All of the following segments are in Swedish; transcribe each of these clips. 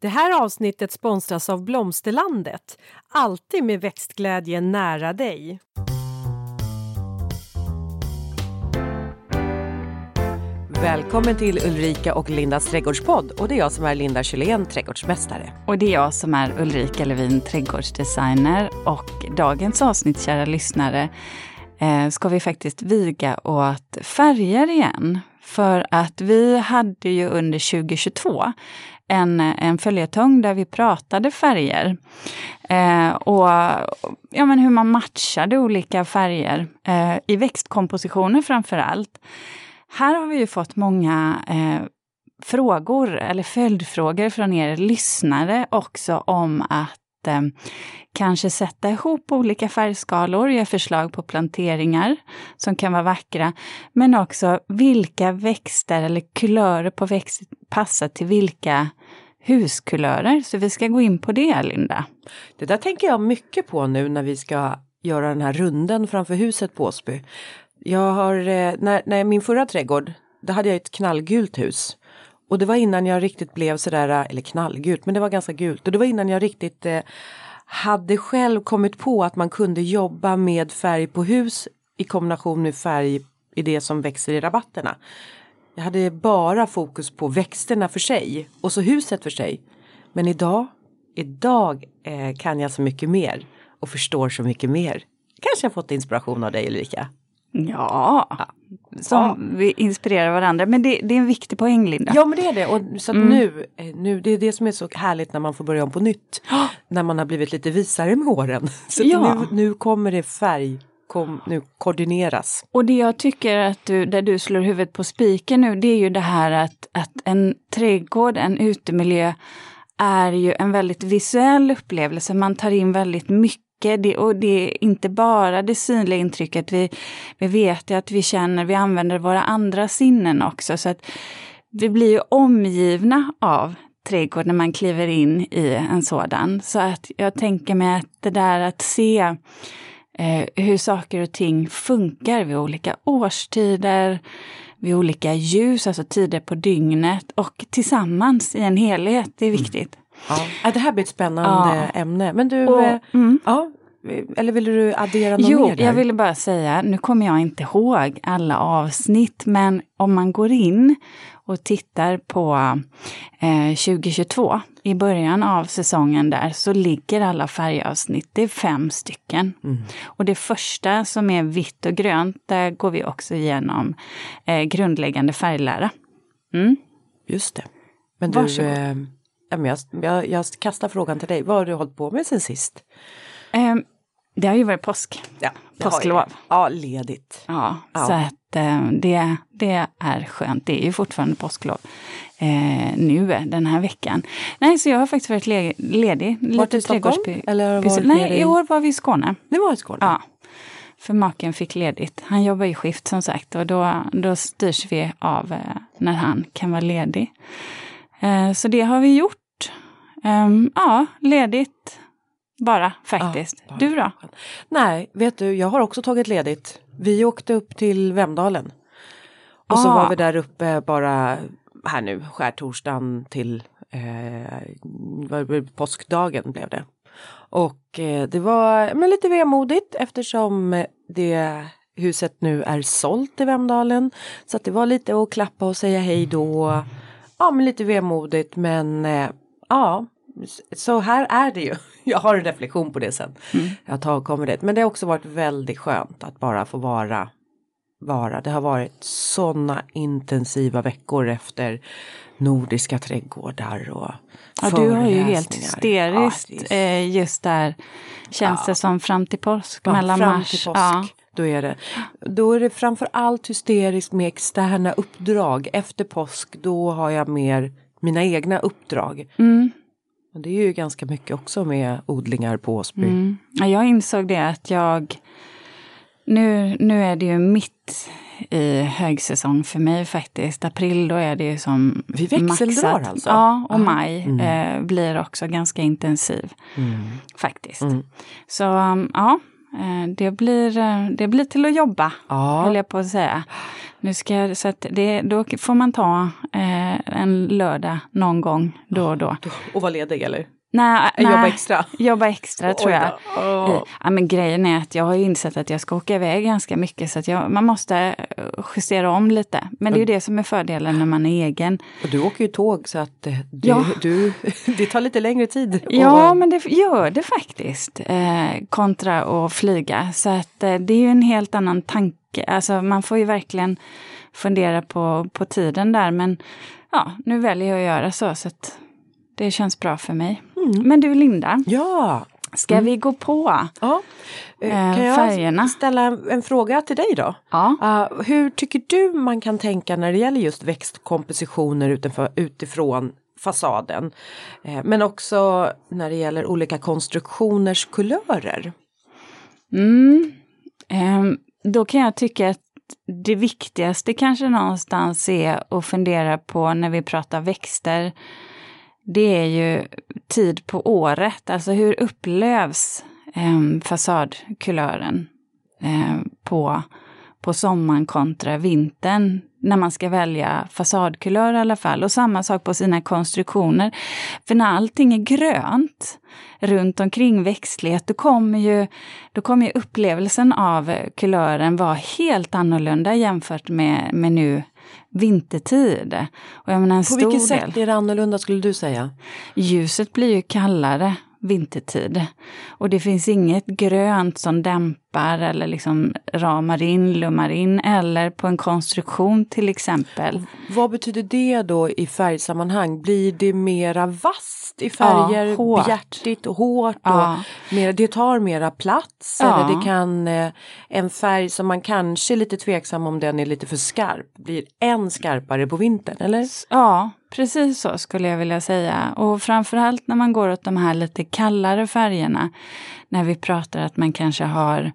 Det här avsnittet sponsras av Blomsterlandet. Alltid med växtglädje nära dig. Välkommen till Ulrika och Lindas trädgårdspodd. Och det är jag som är Linda Kjellén, trädgårdsmästare. Och det är jag som är Ulrika Levin, trädgårdsdesigner. Och dagens avsnitt, kära lyssnare, eh, ska vi faktiskt viga åt färger igen. För att vi hade ju under 2022 en, en följetong där vi pratade färger. Eh, och ja, men hur man matchade olika färger eh, i växtkompositioner framför allt. Här har vi ju fått många eh, frågor eller följdfrågor från er lyssnare också om att eh, kanske sätta ihop olika färgskalor, ge förslag på planteringar som kan vara vackra, men också vilka växter eller kulörer på växter passar till vilka huskulörer. Så vi ska gå in på det, Linda. Det där tänker jag mycket på nu när vi ska göra den här runden framför huset på Åsby. Jag har, eh, när, när min förra trädgård, då hade jag ett knallgult hus. Och det var innan jag riktigt blev sådär, äh, eller knallgult, men det var ganska gult. Och det var innan jag riktigt eh, hade själv kommit på att man kunde jobba med färg på hus i kombination med färg i det som växer i rabatterna. Jag hade bara fokus på växterna för sig och så huset för sig. Men idag, idag eh, kan jag så mycket mer och förstår så mycket mer. Kanske jag fått inspiration av dig Ulrika? Ja, som ja. vi inspirerar varandra. Men det, det, är en viktig poäng Linda. Ja men det är det. Och så mm. nu, eh, nu, det är det som är så härligt när man får börja om på nytt. när man har blivit lite visare med åren. Så ja. nu, nu kommer det färg kom, nu koordineras. Och det jag tycker att du, där du slår huvudet på spiken nu, det är ju det här att, att en trädgård, en utemiljö, är ju en väldigt visuell upplevelse. Man tar in väldigt mycket det, och det är inte bara det synliga intrycket. Vi, vi vet att vi känner, vi använder våra andra sinnen också. Så att vi blir ju omgivna av trädgård när man kliver in i en sådan. Så att jag tänker mig att det där att se eh, hur saker och ting funkar vid olika årstider, vid olika ljus, alltså tider på dygnet och tillsammans i en helhet, det är mm. Ja. Det här blir ett spännande ja. ämne. Men du, och, eh, mm. ja, eller vill du addera något jo, mer? Jo, jag ville bara säga, nu kommer jag inte ihåg alla avsnitt, men om man går in och tittar på eh, 2022, i början av säsongen där, så ligger alla färgavsnitt, det är fem stycken. Mm. Och det första som är vitt och grönt, där går vi också igenom eh, grundläggande färglära. Mm. Just det. Men du, eh, jag, jag, jag kastar frågan till dig, vad har du hållit på med sen sist? Eh, det har ju varit påsk. Ja, Påsklov. Ja, ledigt. Ja, ja. så att eh, det, det är skönt. Det är ju fortfarande påsklov eh, nu den här veckan. Nej, så jag har faktiskt varit le ledig. Var i Stockholm? Eller var Nej, i år var vi i Skåne. Det var i Skåne? Ja. För maken fick ledigt. Han jobbar i skift som sagt och då, då styrs vi av eh, när han kan vara ledig. Eh, så det har vi gjort. Um, ja, ledigt bara faktiskt. Ja. Du då? Nej, vet du, jag har också tagit ledigt. Vi åkte upp till Vemdalen. Och ah. så var vi där uppe bara här nu, skärtorsdagen till eh, påskdagen blev det. Och eh, det var men lite vemodigt eftersom det huset nu är sålt i Vemdalen. Så att det var lite att klappa och säga hej då. Ja men lite vemodigt men eh, ja så här är det ju. Jag har en reflektion på det sen. Mm. Jag tar, kommer det. Men det har också varit väldigt skönt att bara få vara. vara. Det har varit sådana intensiva veckor efter nordiska trädgårdar och Ja, du har ju helt hysteriskt ja. Eh, just där känns ja. det som fram till påsk, ja, mellan fram mars. Till påsk. Ja. Då är, det, då är det framförallt hysteriskt med externa uppdrag. Efter påsk då har jag mer mina egna uppdrag. Mm. Men det är ju ganska mycket också med odlingar på Åsby. Mm. Jag insåg det att jag nu, nu är det ju mitt i högsäsong för mig faktiskt. April då är det ju som Vi växeldrar alltså? Ja, och maj mm. eh, blir också ganska intensiv. Mm. Faktiskt. Mm. Så ja, det, blir, eh, det blir till att jobba, Ja. höll jag på att säga. Nu ska, jag- så det, då får man ta eh, en lördag någon gång då och då. Och vara ledig eller? Nej, nej, Jobba extra? Jobba extra tror jag. Åh. Ja, men grejen är att jag har ju insett att jag ska åka iväg ganska mycket så att jag, man måste eh, justera om lite. Men det är ju det som är fördelen när man är egen. Och du åker ju tåg så att eh, du, Ja. du, det tar lite längre tid. Ja, Och- men det gör det faktiskt. Eh, kontra att flyga. Så att eh, det är ju en helt annan tanke. Alltså man får ju verkligen fundera på, på tiden där. Men ja, nu väljer jag att göra så. så att det känns bra för mig. Men du Linda, Ja, ska vi gå på? ja. Eh, Eh, kan jag färgerna. ställa en, fråga till dig då? Ja. Uh, hur tycker du man kan tänka när det gäller just växtkompositioner utifrån, utifrån fasaden? Eh, men också när det gäller olika konstruktioners kulörer. Mm. Ehm, då kan jag tycka att det viktigaste kanske någonstans är att fundera på när vi pratar växter. Det är ju tid på året, alltså hur upplevs eh, fasadkulören eh, på, på sommaren kontra vintern när man ska välja fasadkulör i alla fall. Och samma sak på sina konstruktioner. För när allting är grönt runt omkring växtlighet, då kommer ju, då kommer ju upplevelsen av kulören vara helt annorlunda jämfört med, med nu vintertid. Och jag menar en På stor vilket del. sätt är det annorlunda skulle du säga? Ljuset blir ju kallare vintertid. Och det finns inget grönt som dämpar eller liksom ramar in, lummar in eller på en konstruktion till exempel. Vad betyder det då i färgsammanhang? Blir det mera vasst i färger, Ja, hårt. bjärtigt och hårt? Ja. Och mera, det tar mera plats Ja. eller det kan eh, en färg som man kanske är lite tveksam om den är lite för skarp blir än skarpare på vintern eller? Ja, precis så skulle jag vilja säga. Och framförallt när man går åt de här lite kallare färgerna. När vi pratar att man kanske har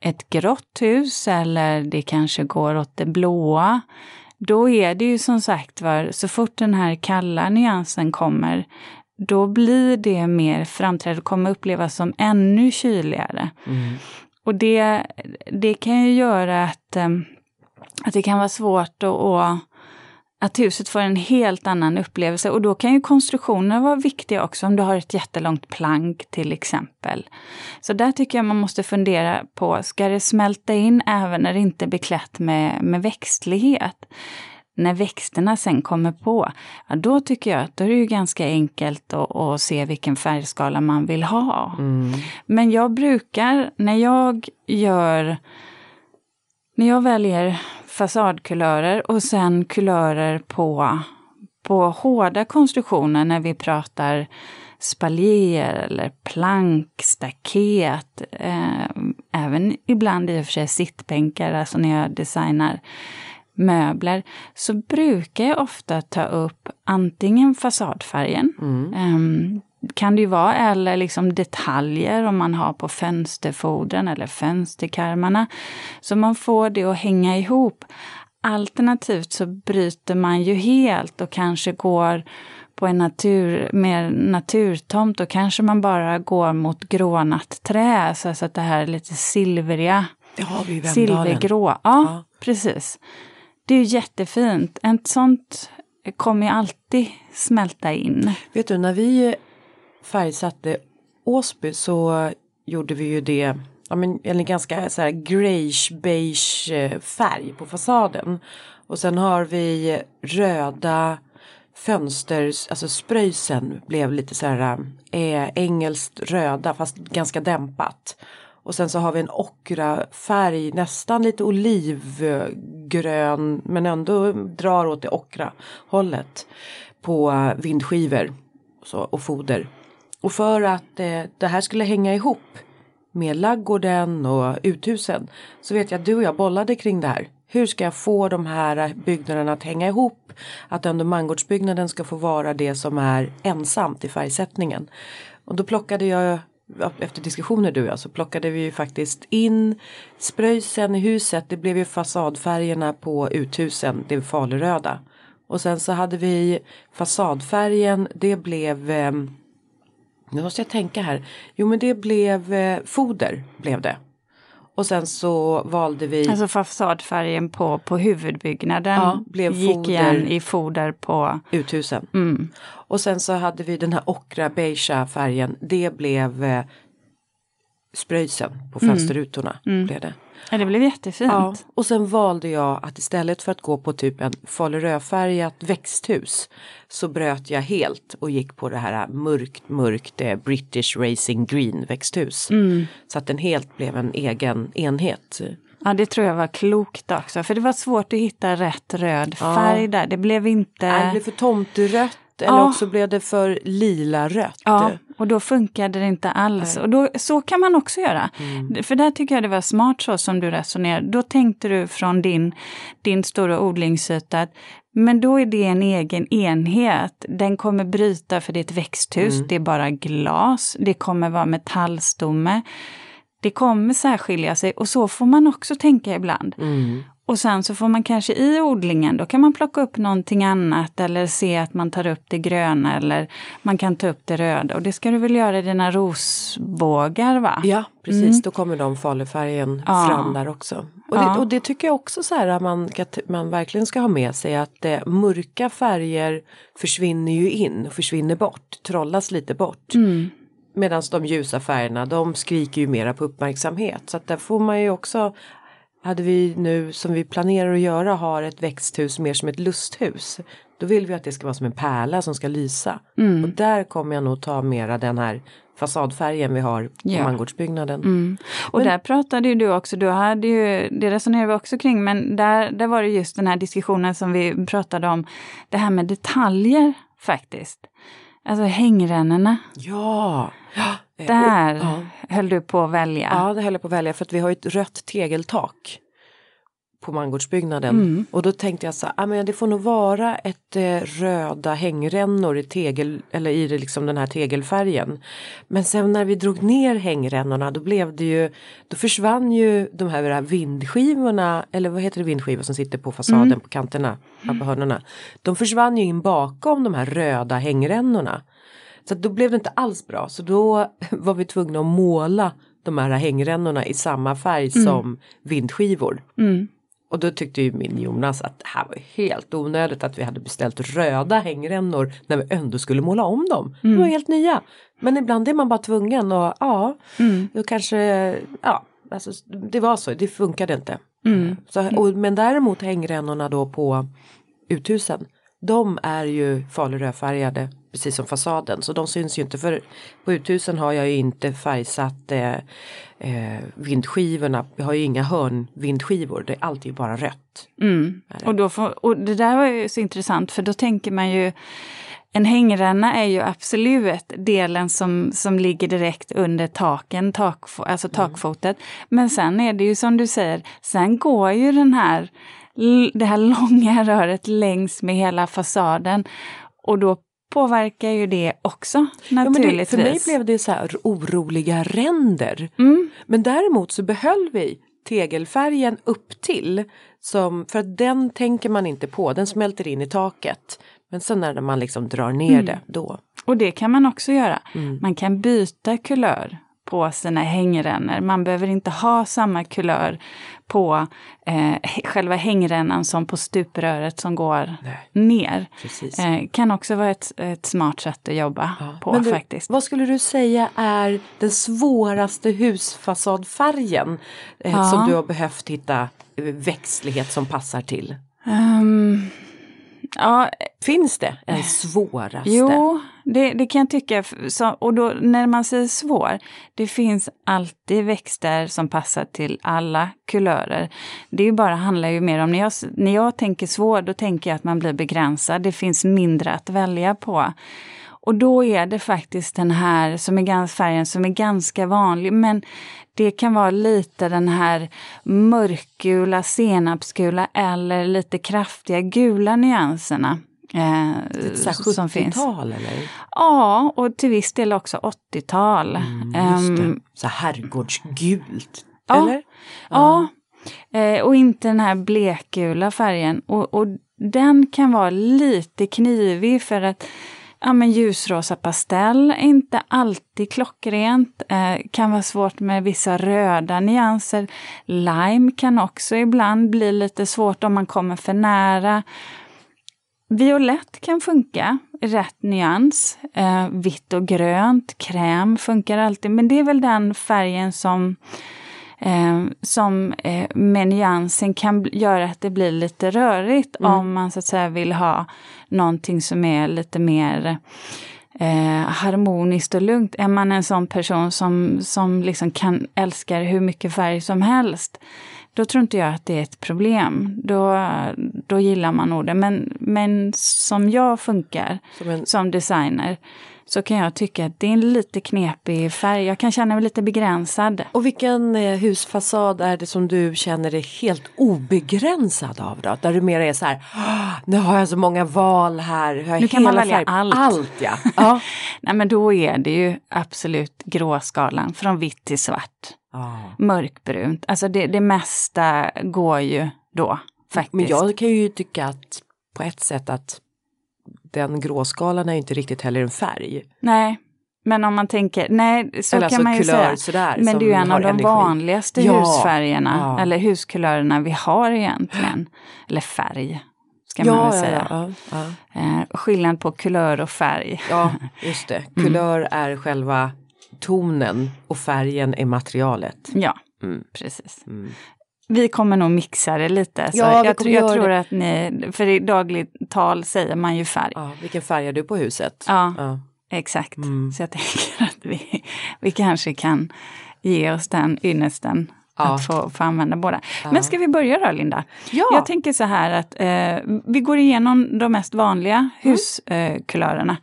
ett grått hus eller det kanske går åt det blåa. Då är det ju som sagt var, så fort den här kalla nyansen kommer, då blir det mer framträdande och kommer upplevas som ännu kyligare. Och det, det kan ju göra att, eh, att det kan vara svårt att, att att huset får en helt annan upplevelse och då kan ju konstruktioner vara viktiga också om du har ett jättelångt plank till exempel. Så där tycker jag man måste fundera på, ska det smälta in även när det inte är beklätt med, med växtlighet? När växterna sen kommer på, ja, då tycker jag att då är det ju ganska enkelt att, att se vilken färgskala man vill ha. Men jag brukar, när jag gör när jag väljer fasadkulörer och sen kulörer på, på hårda konstruktioner när vi pratar spaljer eller plank, staket, eh, även ibland i och för sig sittbänkar, alltså när jag designar möbler, så brukar jag ofta ta upp antingen fasadfärgen, ehm, kan det ju vara, eller liksom detaljer om man har på fönsterfodren eller fönsterkarmarna. Så man får det att hänga ihop. Alternativt så bryter man ju helt och kanske går på en natur, mer naturtomt och kanske man bara går mot grånat trä så att det här är lite silvriga, Det har vi i silvergrå. Ja, Ja. precis. Det är ju jättefint. Ett sånt kommer ju alltid smälta in. Vet du, när vi färgsatte Åsby så gjorde vi ju det, ja men en ganska så här greyish beige eh, färg på fasaden. Och sen har vi röda fönster, alltså spröjsen blev lite så här eh, engelskt röda fast ganska dämpat. Och sen så har vi en ockrafärg, nästan lite olivgrön men ändå drar åt det ockra hållet på vindskivor så, och foder. Och för att eh, det här skulle hänga ihop med laggården och uthusen så vet jag att du och jag bollade kring det här. Hur ska jag få de här byggnaderna att hänga ihop? Att ändå mangårdsbyggnaden ska få vara det som är ensamt i färgsättningen. Och då plockade jag efter diskussioner du och jag så plockade vi ju faktiskt in spröjsen i huset. Det blev ju fasadfärgerna på uthusen, det faluröda. Och sen så hade vi fasadfärgen, det blev eh, nu måste jag tänka här. Jo men det blev eh, foder blev det. Och sen så valde vi Alltså fasadfärgen på, på huvudbyggnaden Ja, blev gick foder. igen i foder på... uthusen. Mm. Och sen så hade vi den här ockra beigea färgen. Det blev eh, spröjsen på fönsterrutorna. Blev det. Ja, det blev jättefint. Ja, och sen valde jag att istället för att gå på typ en falurödfärgat växthus så bröt jag helt och gick på det här mörkt, mörkt eh, British Racing Green växthus. Så att den helt blev en egen enhet. Ja, det tror jag var klokt också. För det var svårt att hitta rätt röd färg där. Det blev inte... Nej, det blev för tomterött eller Ja. också blev det för lila rött. Ja, och då funkade det inte alls. Och då, så kan man också göra. För där tycker jag det var smart så som du resonerade. Då tänkte du från din, din stora odlingsyta att men då är det en egen enhet. Den kommer bryta för det är ett växthus, det är bara glas, det kommer vara metallstomme. Det kommer särskilja sig och så får man också tänka ibland. Mm. Och sen så får man kanske i odlingen, då kan man plocka upp någonting annat eller se att man tar upp det gröna eller man kan ta upp det röda. Och det ska du väl göra i dina rosbågar va? Ja precis, då kommer de falufärgen Mm. Ja. fram där också. Och, Ja. det, och det tycker jag också så här att man, man verkligen ska ha med sig att eh, mörka färger försvinner ju in och försvinner bort, trollas lite bort. Mm. Medan de ljusa färgerna de skriker ju mera på uppmärksamhet. Så att där får man ju också hade vi nu som vi planerar att göra har ett växthus mer som ett lusthus. Då vill vi att det ska vara som en pärla som ska lysa. Mm. Och där kommer jag nog ta mera den här fasadfärgen vi har på Ja. mangårdsbyggnaden. Mm. Och Men- där pratade ju du också, du hade ju, det resonerade vi också kring, men där, där var det just den här diskussionen som vi pratade om, det här med detaljer faktiskt. Alltså hängrännorna, Ja! Ja. eh, där och- ja. höll du på att välja. ja, det höll jag på att välja för att vi har ett rött tegeltak på mangårdsbyggnaden. Mm. Och då tänkte jag så här, ah, men det får nog vara ett eh, röda hängrännor i tegel, eller i det, liksom den här tegelfärgen. Men sen när vi drog ner hängrännorna då blev det ju, då försvann ju de här vindskivorna, eller vad heter det vindskivor som sitter på fasaden Mm. på kanterna, på hörnorna. De försvann ju in bakom de här röda hängrännorna. Så då blev det inte alls bra så då var vi tvungna att måla de här hängrännorna i samma färg som vindskivor. Mm. Och då tyckte ju min Jonas att det här var helt onödigt att vi hade beställt röda hängrännor när vi ändå skulle måla om dem. De var helt nya. Men ibland är man bara tvungen och ja, Mm. då kanske, ja, alltså, det var så, det funkade inte. Mm. Så, och, men däremot hängrännorna då på uthusen, de är ju falurödfärgade precis som fasaden så de syns ju inte för på uthusen har jag ju inte färgsatt eh, eh, vindskivorna, jag har ju inga hörnvindskivor, det är alltid bara rött. Mm. Och, då får, och det där var ju så intressant för då tänker man ju en hängränna är ju absolut delen som, som ligger direkt under taken, tak, alltså takfotet. Men sen är det ju som du säger, sen går ju den här, det här långa röret längs med hela fasaden. Och då påverkar ju det också Ja, men det, naturligtvis. för mig blev det så här oroliga ränder. mm. Men däremot så behöll vi tegelfärgen upp till som, för att den tänker man inte på, den smälter in i taket. Men sen när man liksom drar ner Mm. det, då. Och det kan man också göra. Mm. Man kan byta kulör på sina hängrännor. Man behöver inte ha samma kulör på eh, själva hängrännan som på stupröret som går Nej, ner. Eh, kan också vara ett, ett smart sätt att jobba Ja. på du, faktiskt. Vad skulle du säga är den svåraste husfasadfärgen eh, Ja. som du har behövt hitta eh, växtlighet som passar till? Ehm, ja, Finns det en svåraste? Jo, det, det kan jag tycka. Så, och då, när man säger svår, det finns alltid växter som passar till alla kulörer. Det är bara, handlar ju mer om, när jag, när jag tänker svår, då tänker jag att man blir begränsad. Det finns mindre att välja på. Och då är det faktiskt den här som är färgen som är ganska vanlig, men det kan vara lite den här mörkgula, senapsgula eller lite kraftiga gula nyanserna. Eh, som finns. 70-tal eller? Ja, och till viss del också 80-tal. Mm, det. Så herrgårdsgult. Ja. Eller? Ja, eh, och inte den här blekgula färgen. Och, och den kan vara lite knivig för att Ja men ljusrosa pastell är inte alltid klockrent. Eh, kan vara svårt med vissa röda nyanser. Lime kan också ibland bli lite svårt om man kommer för nära. Violett kan funka, rätt nyans. Eh, vitt och grönt, kräm funkar alltid, men det är väl den färgen som eh, som eh, med nyansen kan göra att det blir lite rörigt mm. om man så att säga vill ha någonting som är lite mer eh, harmoniskt och lugnt. Är man en sån person som, som liksom kan älskar hur mycket färg som helst, då tror inte jag att det är ett problem. Då, då gillar man nog det. Men, men som jag funkar som, en... som designer, så kan jag tycka att det är en lite knepig färg. Jag kan känna mig lite begränsad. Och vilken eh, husfasad är det som du känner dig helt obegränsad av då? Där du mer är så här, nu har jag så många val här. nu kan man välja färg. allt. Allt ja. ja. Nej men då är det ju absolut gråskalan från vitt till svart. Ah. Mörkbrunt, alltså det, det mesta går ju då faktiskt. Men jag kan ju tycka att på ett sätt att den gråskalan är inte riktigt heller en färg. Nej, men om man tänker, nej så eller kan alltså man ju säga. Sådär, men det är ju en av de energi. vanligaste ja, husfärgerna, ja. eller huskulörerna vi har egentligen. Eller färg, ska ja, man väl säga. Eh, skillnad på kulör och färg. Ja, just det. Mm. Kulör mm. är själva tonen och färgen är materialet. Ja, mm. precis. Mm. Vi kommer nog mixa det lite. Så ja, jag, jag tror det. att ni, för i dagligt tal säger man ju färg. Ja, vilken färg är du på huset? Ja, ja. exakt. Mm. Så jag tänker att vi, vi kanske kan ge oss den ynnesten Ja. Att få, få använda båda. Ja. Men ska vi börja då Linda? Ja. Jag tänker så här att eh, vi går igenom de mest vanliga mm. huskulörerna.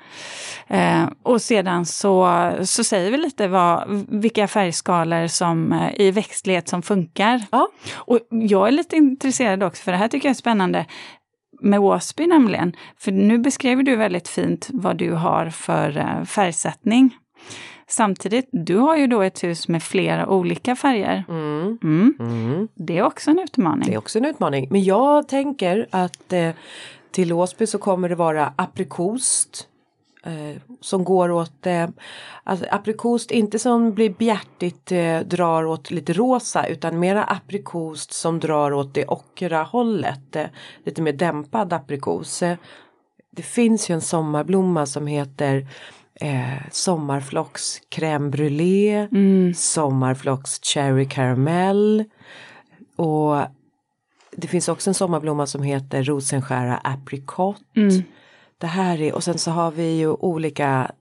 Eh, och sedan så, så säger vi lite vad, vilka färgskalor som, eh, i växtlighet som funkar. Ja. Och jag är lite intresserad också, för det här tycker jag är spännande med Åsby nämligen. För nu beskrev du väldigt fint vad du har för eh, färgsättning. Samtidigt, du har ju då ett hus med flera olika färger. Mm. Mm. Mm. Det är också en utmaning. Det är också en utmaning. Men jag tänker att eh, till Åsby så kommer det vara aprikost. Eh, som går åt, eh, alltså aprikost inte som blir bjärtigt eh, drar åt lite rosa utan mera aprikost som drar åt det ockra hållet. Eh, lite mer dämpad aprikos. Eh, det finns ju en sommarblomma som heter eh, sommarflocks crème brûlée, mm. sommarflocks cherry caramel och det finns också en sommarblomma som heter rosenskära aprikot. Mm. Det här är, och sen så har vi ju olika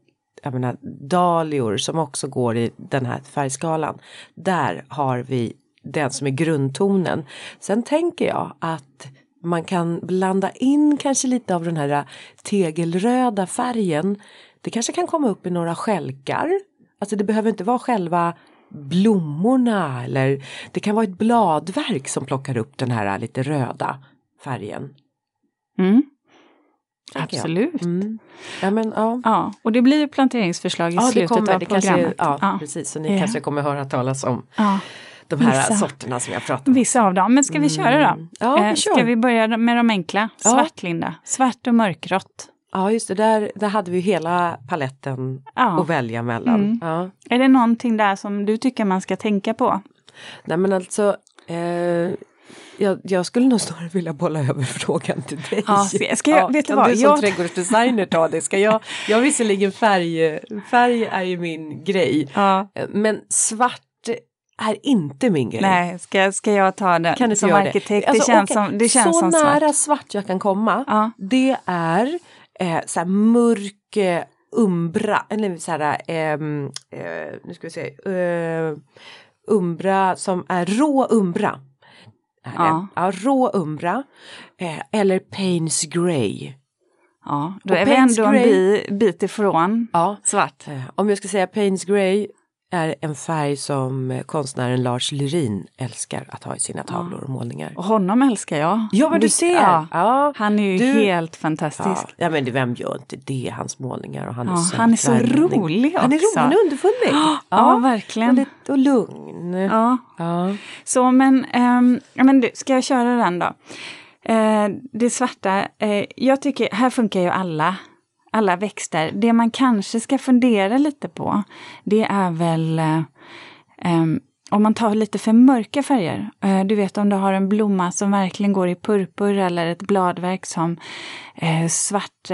jag menar, dahlior som också går i den här färgskalan. Där har vi den som är grundtonen. Sen tänker jag att man kan blanda in kanske lite av den här tegelröda färgen det kanske kan komma upp i några skälkar. Alltså det behöver inte vara själva blommorna eller det kan vara ett bladverk som plockar upp den här lite röda färgen. Mm. Absolut. Mm. Ja, men, ja. ja, och det blir planteringsförslag i ja, slutet kommer, av programmet. Kanske, ja, ja, precis. Så ni ja. kanske kommer höra talas om ja. de här vissa, sorterna som jag pratat om. Vissa av dem. Men ska vi köra då? Mm. Ja, vi eh, kör. Ska vi börja med de enkla? Svart, Linda. Svart och mörkgrått. Ja just det, där, där hade vi hela paletten ja. att välja mellan. Mm. Ja. Är det någonting där som du tycker man ska tänka på? Nej men alltså eh, jag, jag, skulle nog snarare vilja bolla över frågan till dig. Ja, ska jag, ja, vet kan vad? du som jag... trädgårdsdesigner ta det? Ska jag, jag visserligen färg, färg är ju min grej. Ja. Men svart är inte min grej. Nej, ska, ska jag ta det kan som arkitekt? Det, alltså, det känns, okay. som, det känns så som svart. Så nära svart jag kan komma, ja. det är eh, så här mörk eh, umbra, eller så här, ehm, eh, nu ska vi se, eh, umbra som är rå umbra. Ja. ja rå umbra eh, eller Paynes Grey. Ja, då och är Paynes vi ändå en bit ifrån ja, svart. Eh, om jag ska säga Paynes Grey är en färg som konstnären Lars Lerin älskar att ha i sina tavlor och målningar. Och honom älskar jag. Ja men du ser! Ja. ja. Han är ju du... helt fantastisk. Ja. ja men vem gör inte det, hans målningar och han är så Han är så rolig också. Han är rolig, är underfundig. Ja, verkligen. Och, och lugn. Ja. ja. Så men, ähm, men du, ska jag köra den då? Eh, det svarta, eh, jag tycker, här funkar ju alla alla växter. Det man kanske ska fundera lite på, det är väl eh, om man tar lite för mörka färger. Eh, du vet om du har en blomma som verkligen går i purpur eller ett bladverk som eh, svart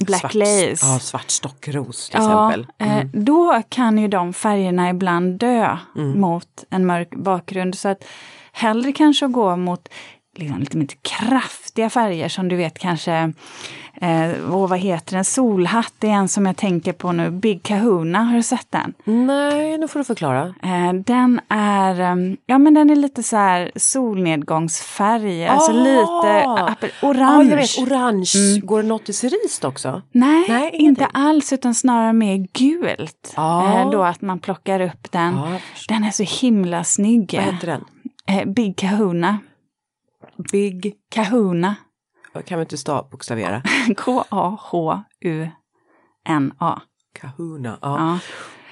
black svart, lace. Ja, svart stockros till Ja, exempel. eh, då kan ju de färgerna ibland dö Mm. mot en mörk bakgrund. Så att hellre kanske gå mot liksom lite mer kraftiga färger som du vet kanske, eh, och vad heter den, solhatt är en som jag tänker på nu, Big Kahuna, har du sett den? Nej, nu får du förklara. Eh, den är, ehm, ja men den är lite så här solnedgångsfärg, alltså Ah! lite apel, Ja, orange. jag vet. Orange. Går det något i cerise också? Nej, Nej, inte alls utan snarare mer gult. Ja. Eh, då att man plockar upp den. Förstår. Den är så himla snygg. Vad heter den? Eh, Big Kahuna. Big... Kahuna. Kan vi inte stavbokstavera? K-A-H-U-N-A. Kahuna. Ja. Ja.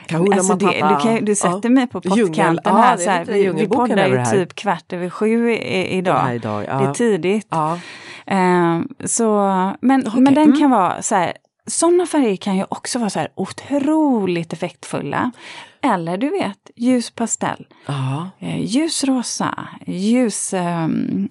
Kahuna Alltså det, du, kan, du sätter mig på pottkanten Ja, här. är Så här vi, vi poddar ju typ kvart över sju i, idag. Idag. Ja. Det är tidigt. Ja. Eh, så, men, Okej, men den mm. kan vara så här, sådana färger kan ju också vara så här otroligt effektfulla. Eller du vet, ljus pastell, eh, ljus rosa, ljus, eh,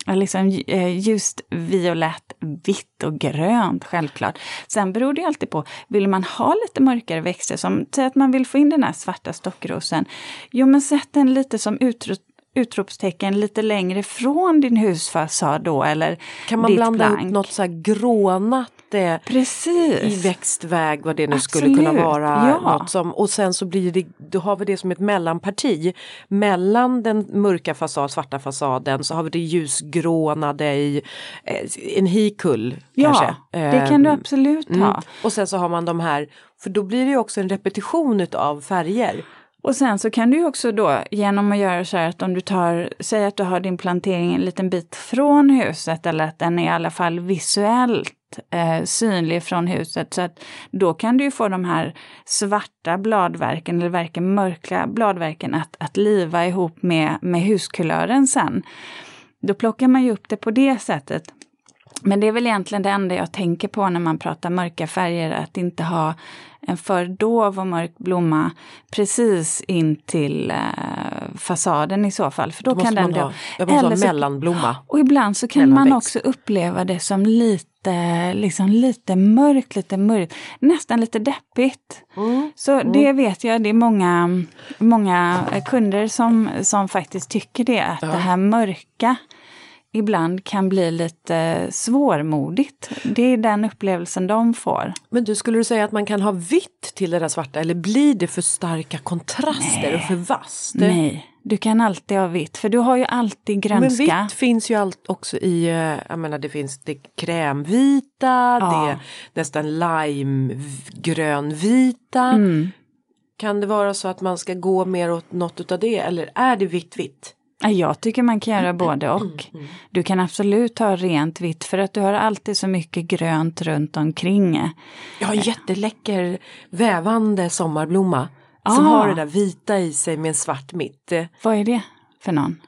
liksom, eh, ljust violett, vitt och grönt självklart. Sen beror det alltid på, vill man ha lite mörkare växter, som säg att man vill få in den här svarta stockrosen, jo men sätt den lite som utro utropstecken lite längre från din husfasad då eller Kan man ditt blanda plank. ihop något så här grånat eh, Precis. i växtväg, vad det nu skulle Absolut, kunna vara. ja. Något som, och sen så blir det, då har vi det som ett mellanparti. Mellan den mörka fasad, svarta fasaden så har vi det ljusgrånade i eh, en hikull. Ja, kanske. det kan du Eh, absolut mm. ha. Och sen så har man de här, för då blir det också en repetition av färger. Och sen så kan du ju också då genom att göra så här att om du tar, säg att du har din plantering en liten bit från huset eller att den är i alla fall visuellt eh, synlig från huset. Så att då kan du ju få de här svarta bladverken eller verken mörka bladverken att, att liva ihop med, med huskulören sen. Då plockar man ju upp det på det sättet. Men det är väl egentligen det enda jag tänker på när man pratar mörka färger, att inte ha en för dov och mörk blomma precis in till eh, fasaden i så fall, för då, Då kan den ha Eller så- mellanblomma. Och ibland så kan man också uppleva det som lite, liksom lite mörkt, lite mörkt, nästan lite deppigt. Mm. Så det vet jag, det är många, många kunder som, som faktiskt tycker det, att det här mörka ibland kan bli lite svårmodigt. Det är den upplevelsen de får. Men du, skulle du säga att man kan ha vitt till det där svarta eller blir det för starka kontraster och för vasst? Nej, du kan alltid ha vitt, för du har ju alltid Men grönska. vitt finns ju allt också i, eh, jag menar det finns det krämvita, Ja. det nästan limegrönvita. Mm. Kan det vara så att man ska gå mer åt något utav det eller är det vitt vitt? Ja, Jag tycker man kan göra både Mm, och. Du kan absolut ha rent vitt för att du har alltid så mycket grönt runt omkring. Jag har jätteläcker vävande sommarblomma. Ah. Som har det där vita i sig med en svart mitt. Vad är det för någon?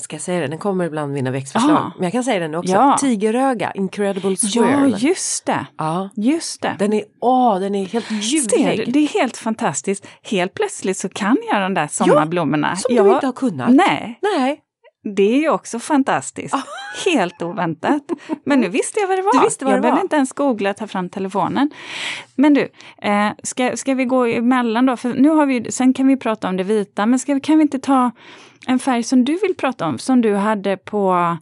Ska jag säga det? Den kommer ibland mina växtförslag. Ah. Men jag kan säga den också. Ja. Tigeröga, Incredible Ja, Swirl. just det. Ja, Just det. den är, åh, den är helt ljuvlig. det är helt fantastiskt. Helt plötsligt så kan jag de där sommarblommorna. Som jag, du inte har kunnat. Nej, Nej. det är ju också fantastiskt. Helt oväntat. Men nu visste jag vad det var. Du visste vad jag det behöver var. inte ens googla, ta fram telefonen. Men du, eh, ska, ska vi gå emellan då? För nu har vi, sen kan vi prata om det vita, men ska, kan vi inte ta en färg som du vill prata om, som du hade på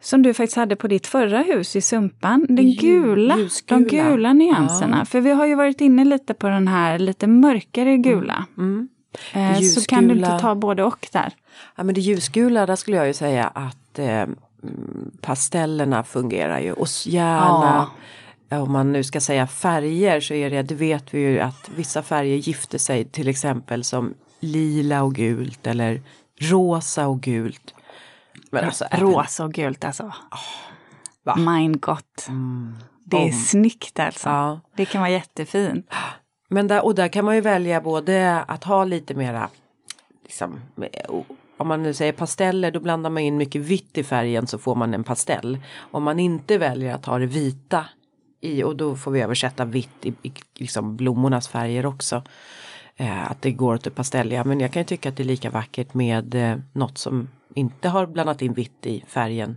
som du faktiskt hade på ditt förra hus i Sumpan. Den gula, de gula nyanserna. För vi har ju varit inne lite på den här lite mörkare gula. Mm. Eh, så kan du inte ta både och där. Ja, men det ljusgula, där skulle jag ju säga att eh, mm, pastellerna fungerar ju. Och gärna, om man nu ska säga färger så är det, det vet vi ju att vissa färger gifter sig till exempel som lila och gult eller rosa och gult. Men alltså, Rosa och gult alltså. va? Mein Gott. Det är snyggt alltså. Ja. Det kan vara jättefint. Men där, och där kan man ju välja både att ha lite mera, liksom, om man nu säger pasteller då blandar man in mycket vitt i färgen så får man en pastell. Om man inte väljer att ha det vita i, och då får vi översätta vitt i, i liksom blommornas färger också. Eh, att det går åt det pastelliga men jag kan tycka att det är lika vackert med eh, något som inte har blandat in vitt i färgen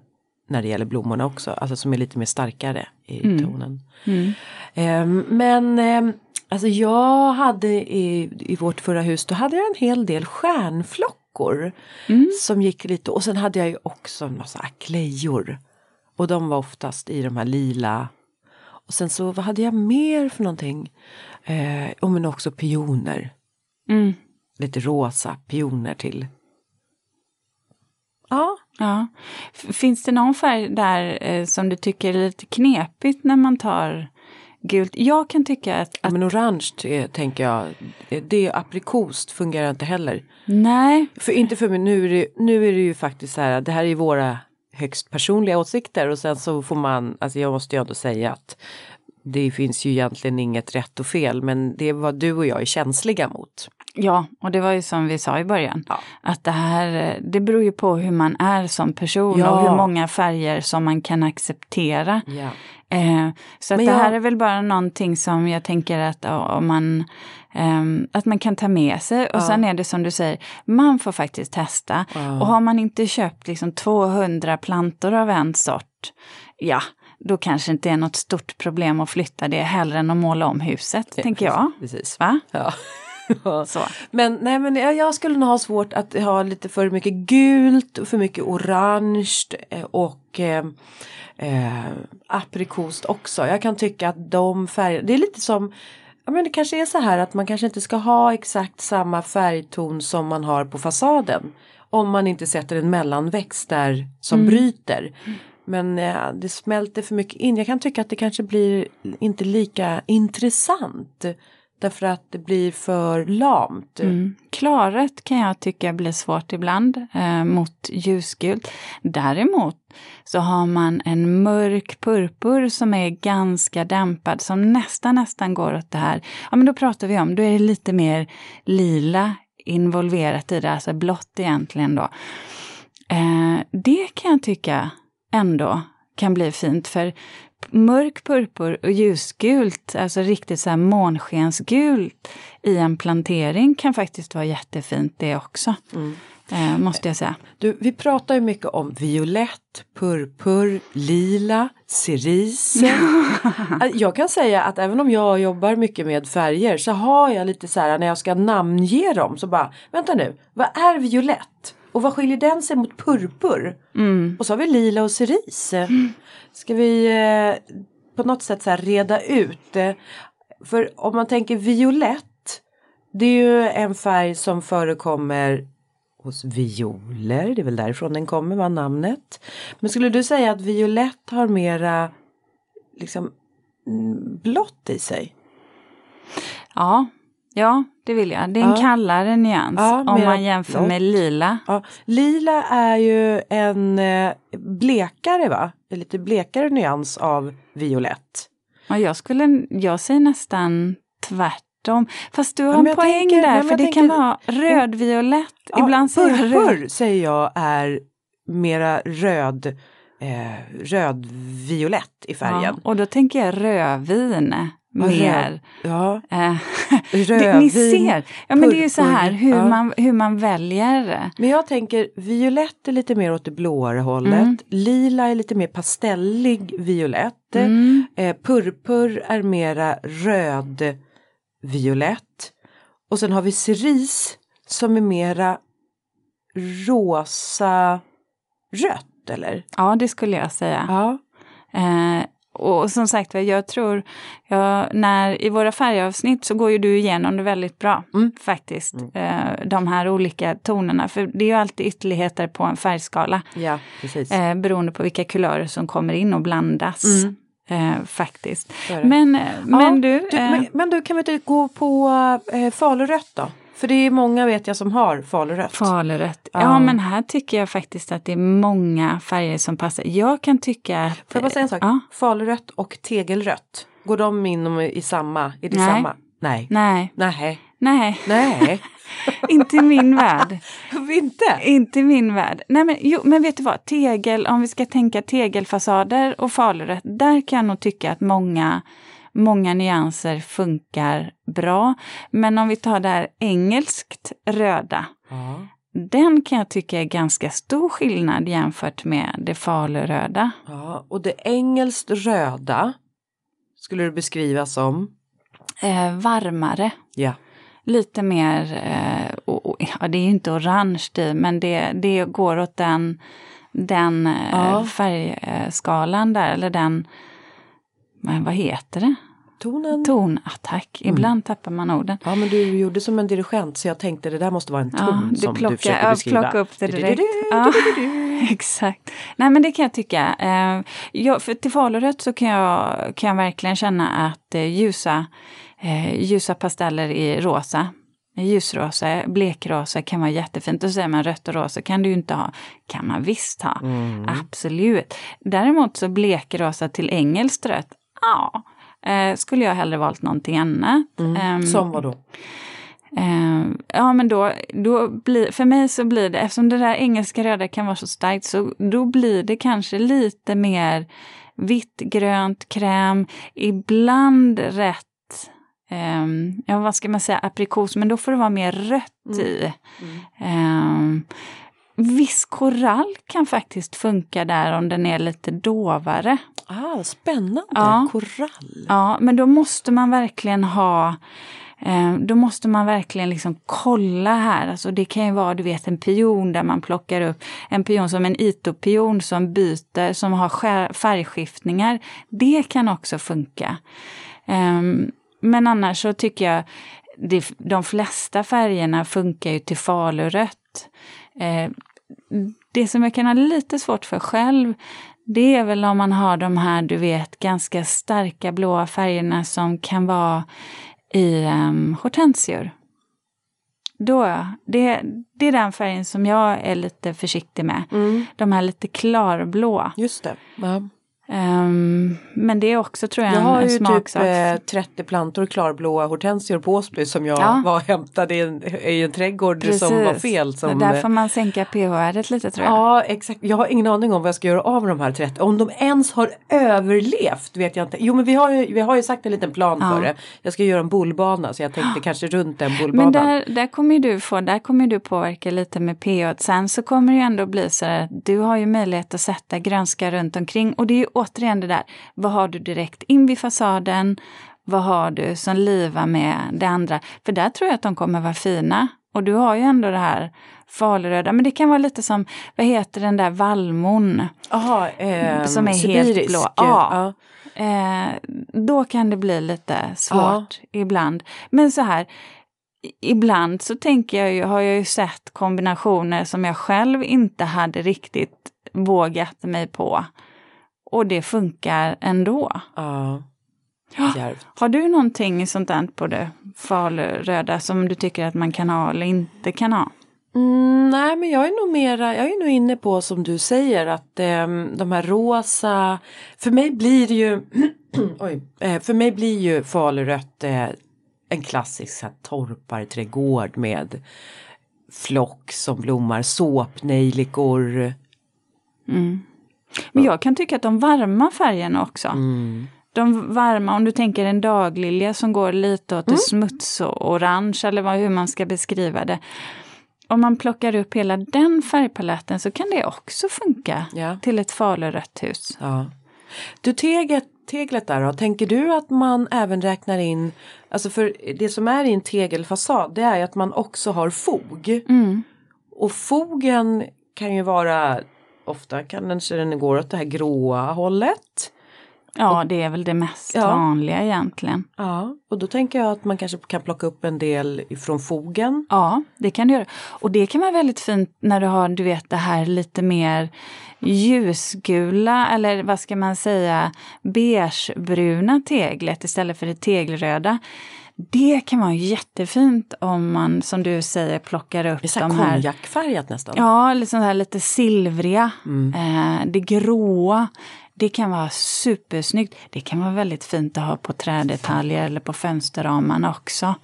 när det gäller blommorna också, alltså som är lite mer starkare i mm. tonen. Mm. Eh, men eh, alltså jag hade i, i vårt förra hus, då hade jag en hel del stjärnflockor. Mm. Som gick lite och sen hade jag ju också en massa aklejor. Och de var oftast i de här lila. Och sen så vad hade jag mer för någonting? Eh, och men också pioner. Mm. Lite rosa pioner till. Ja. ja. Finns det någon färg där eh, som du tycker är lite knepigt när man tar gult? Jag kan tycka att... att... Ja, men orange är, tänker jag, det är aprikost fungerar inte heller. Nej. För inte för mig, nu är det, nu är det ju faktiskt så här, det här är våra högst personliga åsikter och sen så får man, alltså jag måste ju ändå säga att det finns ju egentligen inget rätt och fel men det är vad du och jag är känsliga mot. Ja, och det var ju som vi sa i början. Ja. Att det här, det beror ju på hur man är som person ja. och hur många färger som man kan acceptera. Ja. Eh, så att det här är väl bara någonting som jag tänker att om man Um, att man kan ta med sig och ja. sen är det som du säger, man får faktiskt testa. Ja. Och har man inte köpt liksom 200 plantor av en sort, ja, då kanske inte är något stort problem att flytta det hellre än att måla om huset, ja, tänker jag. Precis. Va? Ja. Så. Men, nej, men jag skulle nog ha svårt att ha lite för mycket gult och för mycket orange eh, och eh, eh, aprikost också. Jag kan tycka att de färgerna, det är lite som Ja, men det kanske är så här att man kanske inte ska ha exakt samma färgton som man har på fasaden. Om man inte sätter en mellanväxt där som mm. bryter. Men eh, det smälter för mycket in. Jag kan tycka att det kanske blir inte lika intressant. Därför att det blir för lamt. Typ. Mm. Klaret kan jag tycka blir svårt ibland eh, mot ljusgult. Däremot så har man en mörk purpur som är ganska dämpad som nästan nästan går åt det här. Ja men då pratar vi om, då är det lite mer lila involverat i det, alltså blått egentligen då. Eh, det kan jag tycka ändå kan bli fint för mörk purpur och ljusgult, alltså riktigt så här månskensgult i en plantering kan faktiskt vara jättefint det också. Mm. Eh, måste jag säga. Du, vi pratar ju mycket om violett, purpur, lila, cerise. jag kan säga att även om jag jobbar mycket med färger så har jag lite så här när jag ska namnge dem så bara vänta nu, vad är violett? Och vad skiljer den sig mot purpur? Mm. Och så har vi lila och cerise. Mm. Ska vi eh, på något sätt så reda ut? Eh, för om man tänker violett. Det är ju en färg som förekommer hos violer. Det är väl därifrån den kommer, var namnet. Men skulle du säga att violett har mera liksom mm, blått i sig? Ja, Ja, det vill jag. Det är en ja. kallare nyans ja, om man jämför blått. med lila. Ja. Lila är ju en eh, blekare va? En lite blekare nyans av violett. Ja, jag, skulle, jag säger nästan tvärtom. Fast du har en poäng tänker, där, för det tänker, kan vara rödviolett. Ja, Ibland säger jag röd. säger jag är mera röd eh, rödviolett i färgen. Ja, och då tänker jag rödvin mer. Ja. Eh, Rödvin, ni ser, ja, men det är ju så här hur, ja. man, hur man väljer. Men jag tänker violett är lite mer åt det blåare hållet. Mm. Lila är lite mer pastellig violett. Mm. Eh, purpur är mera röd violett. Och sen har vi cerise som är mera rosa rött eller? Ja det skulle jag säga. Ja. Eh, och som sagt jag tror, ja, när, i våra färgavsnitt så går ju du igenom det väldigt bra mm. faktiskt. Mm. Eh, de här olika tonerna, för det är ju alltid ytterligheter på en färgskala. Ja, precis. Eh, beroende på vilka kulörer som kommer in och blandas. Mm. Eh, faktiskt. Men, ja, men du... du men, men, du, kan vi inte gå på eh, falurött då? För det är många vet jag som har falurött. Falurött. Ja. ja men här tycker jag faktiskt att det är många färger som passar. Jag kan tycka att... Får jag bara säga en sak? Ja. Falurött och tegelrött. Går de in i samma? Är det Nej. samma? Nej. Nej. Nej. Nej, Nej, inte i min värld. inte? Inte i min värld. Nej men, jo, men vet du vad, tegel, om vi ska tänka tegelfasader och falurött, där kan jag nog tycka att många, många nyanser funkar bra. Men om vi tar det här engelskt röda, Ja. den kan jag tycka är ganska stor skillnad jämfört med det faluröda. ja. Och det engelskt röda skulle du beskriva som? Eh, varmare. Ja. lite mer, eh, och, och, ja det är ju inte orange i, men det, det går åt den, den eh, Ja. färgskalan där, eller den, men vad heter det? Tonen? Tonattack. Mm. Ibland tappar man orden. Ja men du gjorde som en dirigent så jag tänkte det där måste vara en ton Ja, du som plockar, du försöker ja, beskriva. plocka upp det direkt. Du-du-du-du, Ja, du-du-du-du. exakt. Nej men det kan jag tycka. Eh, jag, för till falurött så kan jag, kan jag verkligen känna att eh, ljusa, eh, ljusa pasteller i rosa, ljusrosa, blekrosa kan vara jättefint. Och säger man rött och rosa kan du ju inte ha. Kan man visst ha. Mm. Absolut. Däremot så blekrosa till engelskt rött, ja. Eh, skulle jag hellre valt någonting annat. Mm. Ehm, Som vad då? Eh, ja men då, då blir, för mig så blir det, eftersom det där engelska röda kan vara så starkt, så då blir det kanske lite mer vitt, grönt, kräm, ibland rätt, ehm, ja vad ska man säga, aprikos, men då får det vara mer rött i. Ehm, viss korall kan faktiskt funka där om den är lite dovare. Ah, spännande, Ja. korall. Ja, men då måste man verkligen ha eh, då måste man verkligen liksom kolla här. Alltså det kan ju vara du vet en pion där man plockar upp en pion som en itopion som byter, som har färgskiftningar. Det kan också funka. Ehm, men annars så tycker jag de flesta färgerna funkar ju till falurött. Eh, det som jag kan ha lite svårt för själv, det är väl om man har de här, du vet, ganska starka blåa färgerna som kan vara i um, hortensior. Då, det, det är den färgen som jag är lite försiktig med. Mm. De här lite klarblå. Just det. Ja. Ehm, men det är också tror jag Jag har en ju typ smaksak. eh, 30 plantor klarblåa hortensior på Åsby som jag Ja. var hämtade i en, i en trädgård som var fel. Som, Där får man sänka pH-värdet lite tror jag. Ja exakt, jag har ingen aning om vad jag ska göra av de här 30. Om de ens har överlevt vet jag inte. Jo men vi har ju, vi har ju sagt en liten plan Ja. för det. Jag ska göra en bullbana så jag tänkte kanske runt den bullbanan. Men där, där kommer du få, där kommer du påverka lite med pH. Sen så kommer det ju ändå bli så här, du har ju möjlighet att sätta grönska runt omkring och det är ju återigen det där, vad har du direkt in vid fasaden? Vad har du som livar med det andra? För där tror jag att de kommer vara fina. Och du har ju ändå det här faluröda, men det kan vara lite som, vad heter den där vallmon? Aha, ehm, Som är helt sibirisk. blå. Ja. Ja. Eh, då kan det bli lite svårt ibland. Men så här, ibland så tänker jag ju, har jag ju sett kombinationer som jag själv inte hade riktigt vågat mig på. Och det funkar ändå. Ja. Djärvt. Har du någonting sånt där på det faluröda som du tycker att man kan ha eller inte kan ha? Mm, nej men jag är nog mera, jag är nog inne på som du säger att ehm, de här rosa, för mig blir det ju, oj, eh, för mig blir ju falurött eh, en klassisk så här, torparträdgård med flock som blommar, såpnejlikor. Men jag kan tycka att de varma färgerna också. Mm. De varma, om du tänker en daglilja som går lite åt det smuts och orange eller vad, hur man ska beskriva det. Om man plockar upp hela den färgpaletten så kan det också funka Ja. till ett falurött hus. Ja. Du teglet, teglet där då, tänker du att man även räknar in, alltså för det som är i en tegelfasad det är att man också har fog. Mm. Och fogen kan ju vara, ofta kanske den går åt det här gråa hållet. Ja, det är väl det mest Ja. vanliga egentligen. Ja, och då tänker jag att man kanske kan plocka upp en del ifrån fogen. Ja, det kan du göra. Och det kan vara väldigt fint när du har, du vet, det här lite mer ljusgula eller vad ska man säga, beigebruna teglet istället för det tegelröda. Det kan vara jättefint om man, som du säger, plockar upp Det är så de här här konjakfärgat nästan. Ja, liksom här lite silvriga. Mm. Eh, det gråa. Det kan vara supersnyggt. Det kan vara väldigt fint att ha på trädetaljer eller på fönsterramarna också.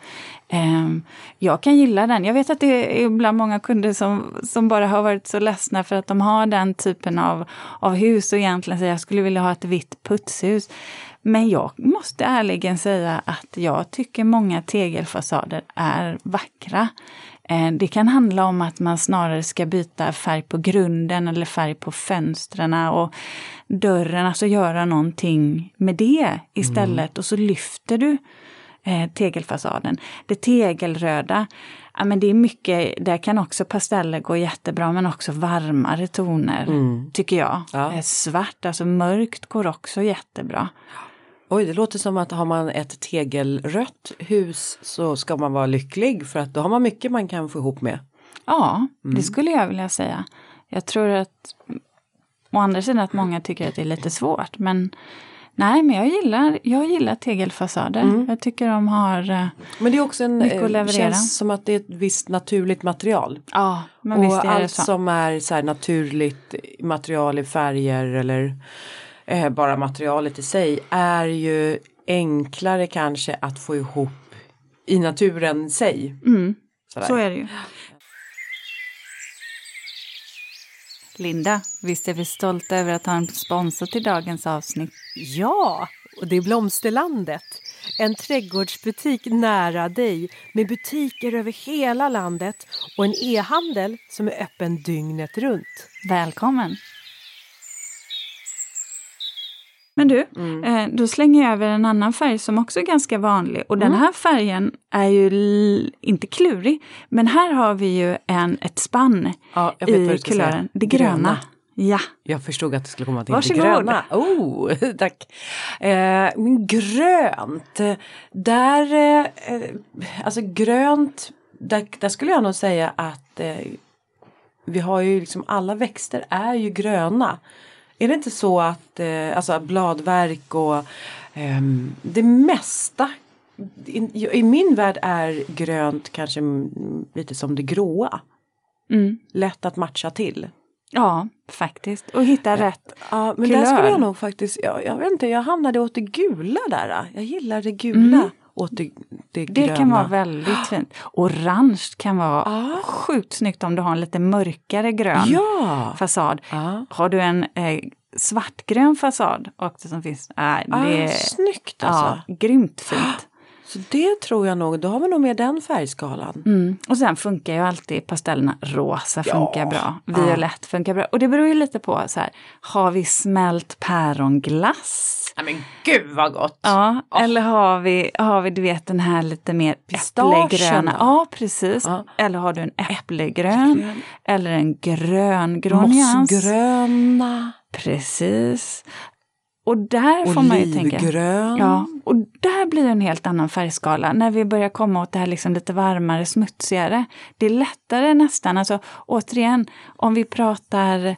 Ehm, jag kan gilla den. Jag vet att det är ibland många kunder som, som bara har varit så ledsna för att de har den typen av, av hus och egentligen säger jag skulle vilja ha ett vitt putshus. Men jag måste ärligen säga att jag tycker många tegelfasader är vackra. Ehm, det kan handla om att man snarare ska byta färg på grunden eller färg på fönstren och dörren, alltså göra någonting med det istället. Mm. Och så lyfter du eh, tegelfasaden. Det tegelröda, ja, men det är mycket, där kan också pasteller gå jättebra men också varmare toner mm. tycker jag. Ja. Eh, svart, alltså mörkt går också jättebra. Oj, det låter som att har man ett tegelrött hus så ska man vara lycklig för att då har man mycket man kan få ihop med. Ja, mm. det skulle jag vilja säga. Jag tror att å andra sidan att många tycker att det är lite svårt men Nej, men jag gillar, jag gillar tegelfasader. Mm. Jag tycker de har eh, Men det är också en, mycket att eh, leverera. känns som att det är ett visst naturligt material. Ja, men och visst är allt så. som är så naturligt material i färger eller eh, bara materialet i sig är ju enklare kanske att få ihop i naturen sig. Mm. Så är det ju. Linda, visst är vi stolta över att ha en sponsor till dagens avsnitt? Ja, och det är Blomsterlandet. En trädgårdsbutik nära dig med butiker över hela landet och en e-handel som är öppen dygnet runt. Välkommen! Men du, mm. eh, då slänger jag över en annan färg som också är ganska vanlig. Och mm. den här färgen är ju inte klurig, men här har vi ju en, ett spann ja, i kulören. Det gröna. gröna. Ja. Jag förstod att det skulle komma till Varsågod. det gröna. Oh, tack! Eh, grönt, där, eh, alltså grönt, där, där, skulle jag nog säga att eh, vi har ju liksom alla växter är ju gröna. Är det inte så att eh, alltså bladverk och eh, det mesta i, i, min värld är grönt kanske lite som det gråa. Mm. Lätt att matcha till. Ja, faktiskt. Och hitta rätt Ja, men kulör. där skulle jag nog faktiskt, jag, jag vet inte, jag hamnade åt det gula där. Jag gillar det gula. Mm. Åt det, det, det kan vara väldigt fint. Orange kan vara ah. sjukt snyggt om du har en lite mörkare grön ja. fasad. Ah. Har du en eh, svartgrön fasad också som finns, äh, det ah, snyggt alltså. Ja, grymt fint. Så det tror jag nog, då har vi nog med den färgskalan. Mm. Och sen funkar ju alltid pastellerna, rosa funkar ja. bra, violett ja. funkar bra. Och det beror ju lite på så här, har vi smält päronglass? Ja men gud vad gott! Ja, oh. eller har vi, har vi du vet den här lite mer äpplegröna? Ja precis. Ja. Eller har du en äpplegrön? Äpplegrön. Eller en gröngrå nyans? Mossgröna. Precis. Och där får man ju tänka... Ja, och där blir en helt annan färgskala när vi börjar komma åt det här liksom lite varmare, smutsigare. Det är lättare nästan, alltså återigen, om vi pratar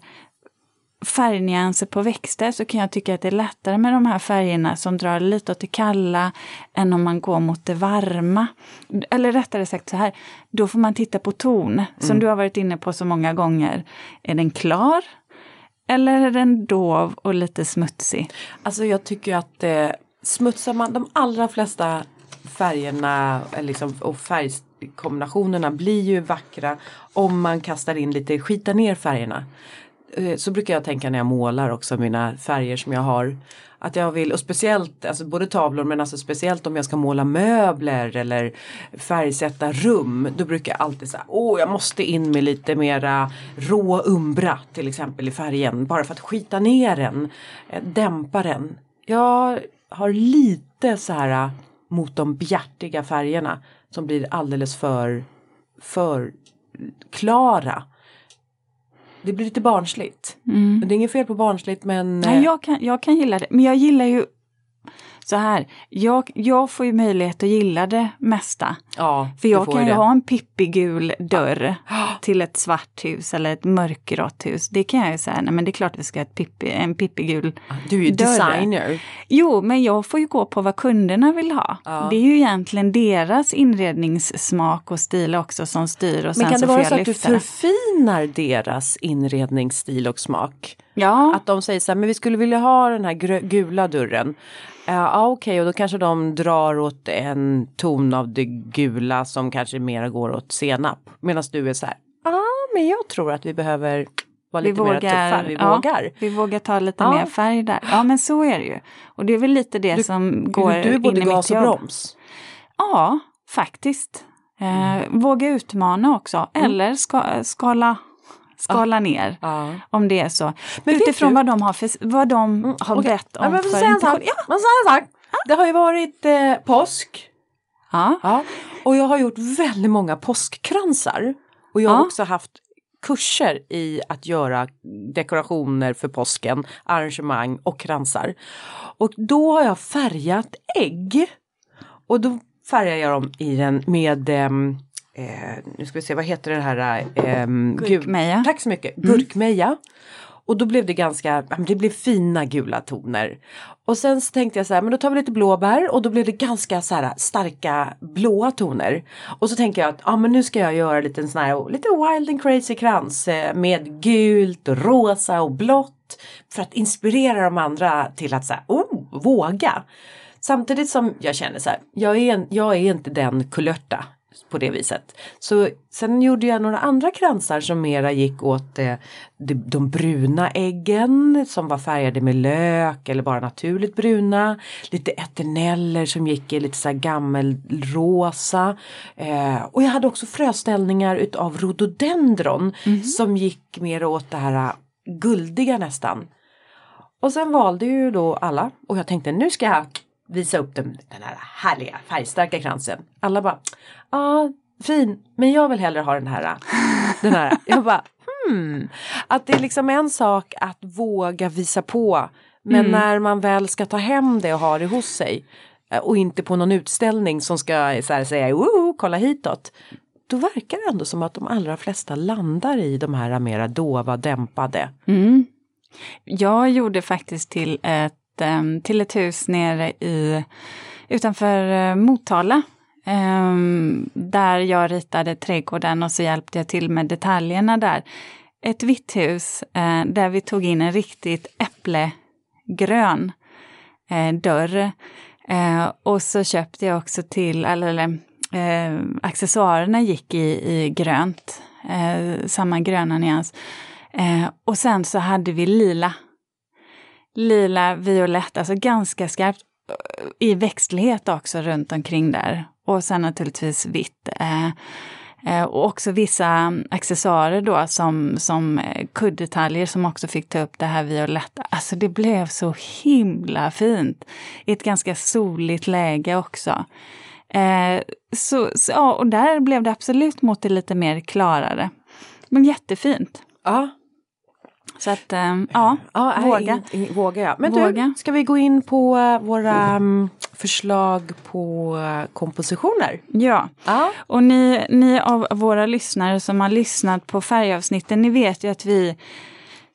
färgnyanser på växter så kan jag tycka att det är lättare med de här färgerna som drar lite åt det kalla än om man går mot det varma. Eller rättare sagt så här, då får man titta på ton, som mm. du har varit inne på så många gånger. Är den klar? Eller är den dov och lite smutsig? Alltså jag tycker att eh, smutsar man de allra flesta färgerna eh, liksom, och färgkombinationerna blir ju vackra om man kastar in lite, skitar ner färgerna. Eh, så brukar jag tänka när jag målar också mina färger som jag har. Att jag vill, och speciellt, alltså både tavlor men alltså speciellt om jag ska måla möbler eller färgsätta rum. Då brukar jag alltid säga, åh jag måste in med lite mera rå umbra till exempel i färgen. Bara för att skita ner den, eh, dämpa den. Jag har lite så här eh, mot de bjärtiga färgerna som blir alldeles för, för klara det blir lite barnsligt. Mm. Det är inget fel på barnsligt men... Nej, eh, jag kan, jag kan gilla det. Men jag gillar ju så här, jag, jag får ju möjlighet att gilla det mesta. Ja, För jag kan ju det. ha en pippigul dörr ja. till ett svart hus eller ett mörkgrått hus. Det kan jag ju säga, nej men det är klart vi ska ha ett pippi, en pippigul Du är ju dörr. designer. Jo, men jag får ju gå på vad kunderna vill ha. Ja. Det är ju egentligen deras inredningssmak och stil också som styr och men sen kan det vara så att du förfinar deras inredningsstil och smak? Ja. Att de säger så här, men vi skulle vilja ha den här gula dörren. Ja uh, okej okay, och då kanske de drar åt en ton av det gula som kanske mer går åt senap. Medan du är så här, ja ah, men jag tror att vi behöver vara lite mer tuffa. Vi ja, vågar. Vi vågar ta lite ja. mer färg där. Ja men så är det ju. Och det är väl lite det du, som går Du är både in i gas mitt och jobb. broms. Ja, faktiskt. Eh, våga utmana också. Eller ska, skala, skala ner. Om det är så. Men Utifrån vad de har, för, vad de har Okej. bett om Ja, men för en sak. Ja. Men en sak. Det har ju varit eh, påsk. Ja. Och jag har gjort väldigt många påskkransar. Och jag har också haft kurser i att göra dekorationer för påsken, arrangemang och kransar. Och då har jag färgat ägg. Och då färgar jag dem i den med ehm, eh, nu ska vi se, vad heter det här? gul- Gurkmeja. Tack så mycket, gurkmeja. Och då blev det ganska, det blev fina gula toner. Och sen så tänkte jag så här, men då tar vi lite blåbär och då blev det ganska så här starka blåa toner. Och så tänker jag att, ja men nu ska jag göra lite sån här, lite wild and crazy krans eh, med gult och rosa och blått. För att inspirera de andra till att säga, oh, våga. Samtidigt som jag känner så här, jag är, en, jag är inte den kulörta på det viset. Så sen gjorde jag några andra kransar som mera gick åt eh, de, de bruna äggen som var färgade med lök eller bara naturligt bruna. Lite eterneller som gick i lite så här gammelrosa. Eh, och jag hade också fröställningar utav rhododendron som gick mer åt det här eh, guldiga nästan. Och sen valde ju då alla och jag tänkte nu ska jag visa upp den, den här härliga färgstarka kransen. Alla bara, ah, fin men jag vill hellre ha den här. Den här. Jag bara, hmm. Att det är liksom en sak att våga visa på. Men när man väl ska ta hem det och ha det hos sig. eh, Och inte på någon utställning som ska så här, säga, kolla hitåt. Då verkar det ändå som att de allra flesta landar i de här mera dova, dämpade. Mm. Jag gjorde faktiskt till ett, em, till ett hus nere i, utanför Motala. Ehm, där jag ritade trädgården och så hjälpte jag till med detaljerna där. Ett vitt hus eh, där vi tog in en riktigt äpplegrön eh, dörr. Eh, och så köpte jag också till, eller, eller accessoarerna gick i, i grönt, samma gröna nyans. Och sen så hade vi lila. Lila, violett, alltså ganska skarpt. I växtlighet också runt omkring där. Och sen naturligtvis vitt. Eh, eh, och också vissa accessoarer då som, som eh, kuddetaljer som också fick ta upp det här violetta. Alltså det blev så himla fint. I ett ganska soligt läge också. Eh, så, så, ja, och där blev det absolut mot det lite mer klarare. Men jättefint. Ja, så att, eh, ja, Ja, våga. in- in- våga ja. Men Våga. du, ska vi gå in på våra mm, förslag på eh, kompositioner? Ja, Ja. och ni, ni av våra lyssnare som har lyssnat på färgavsnitten, ni vet ju att vi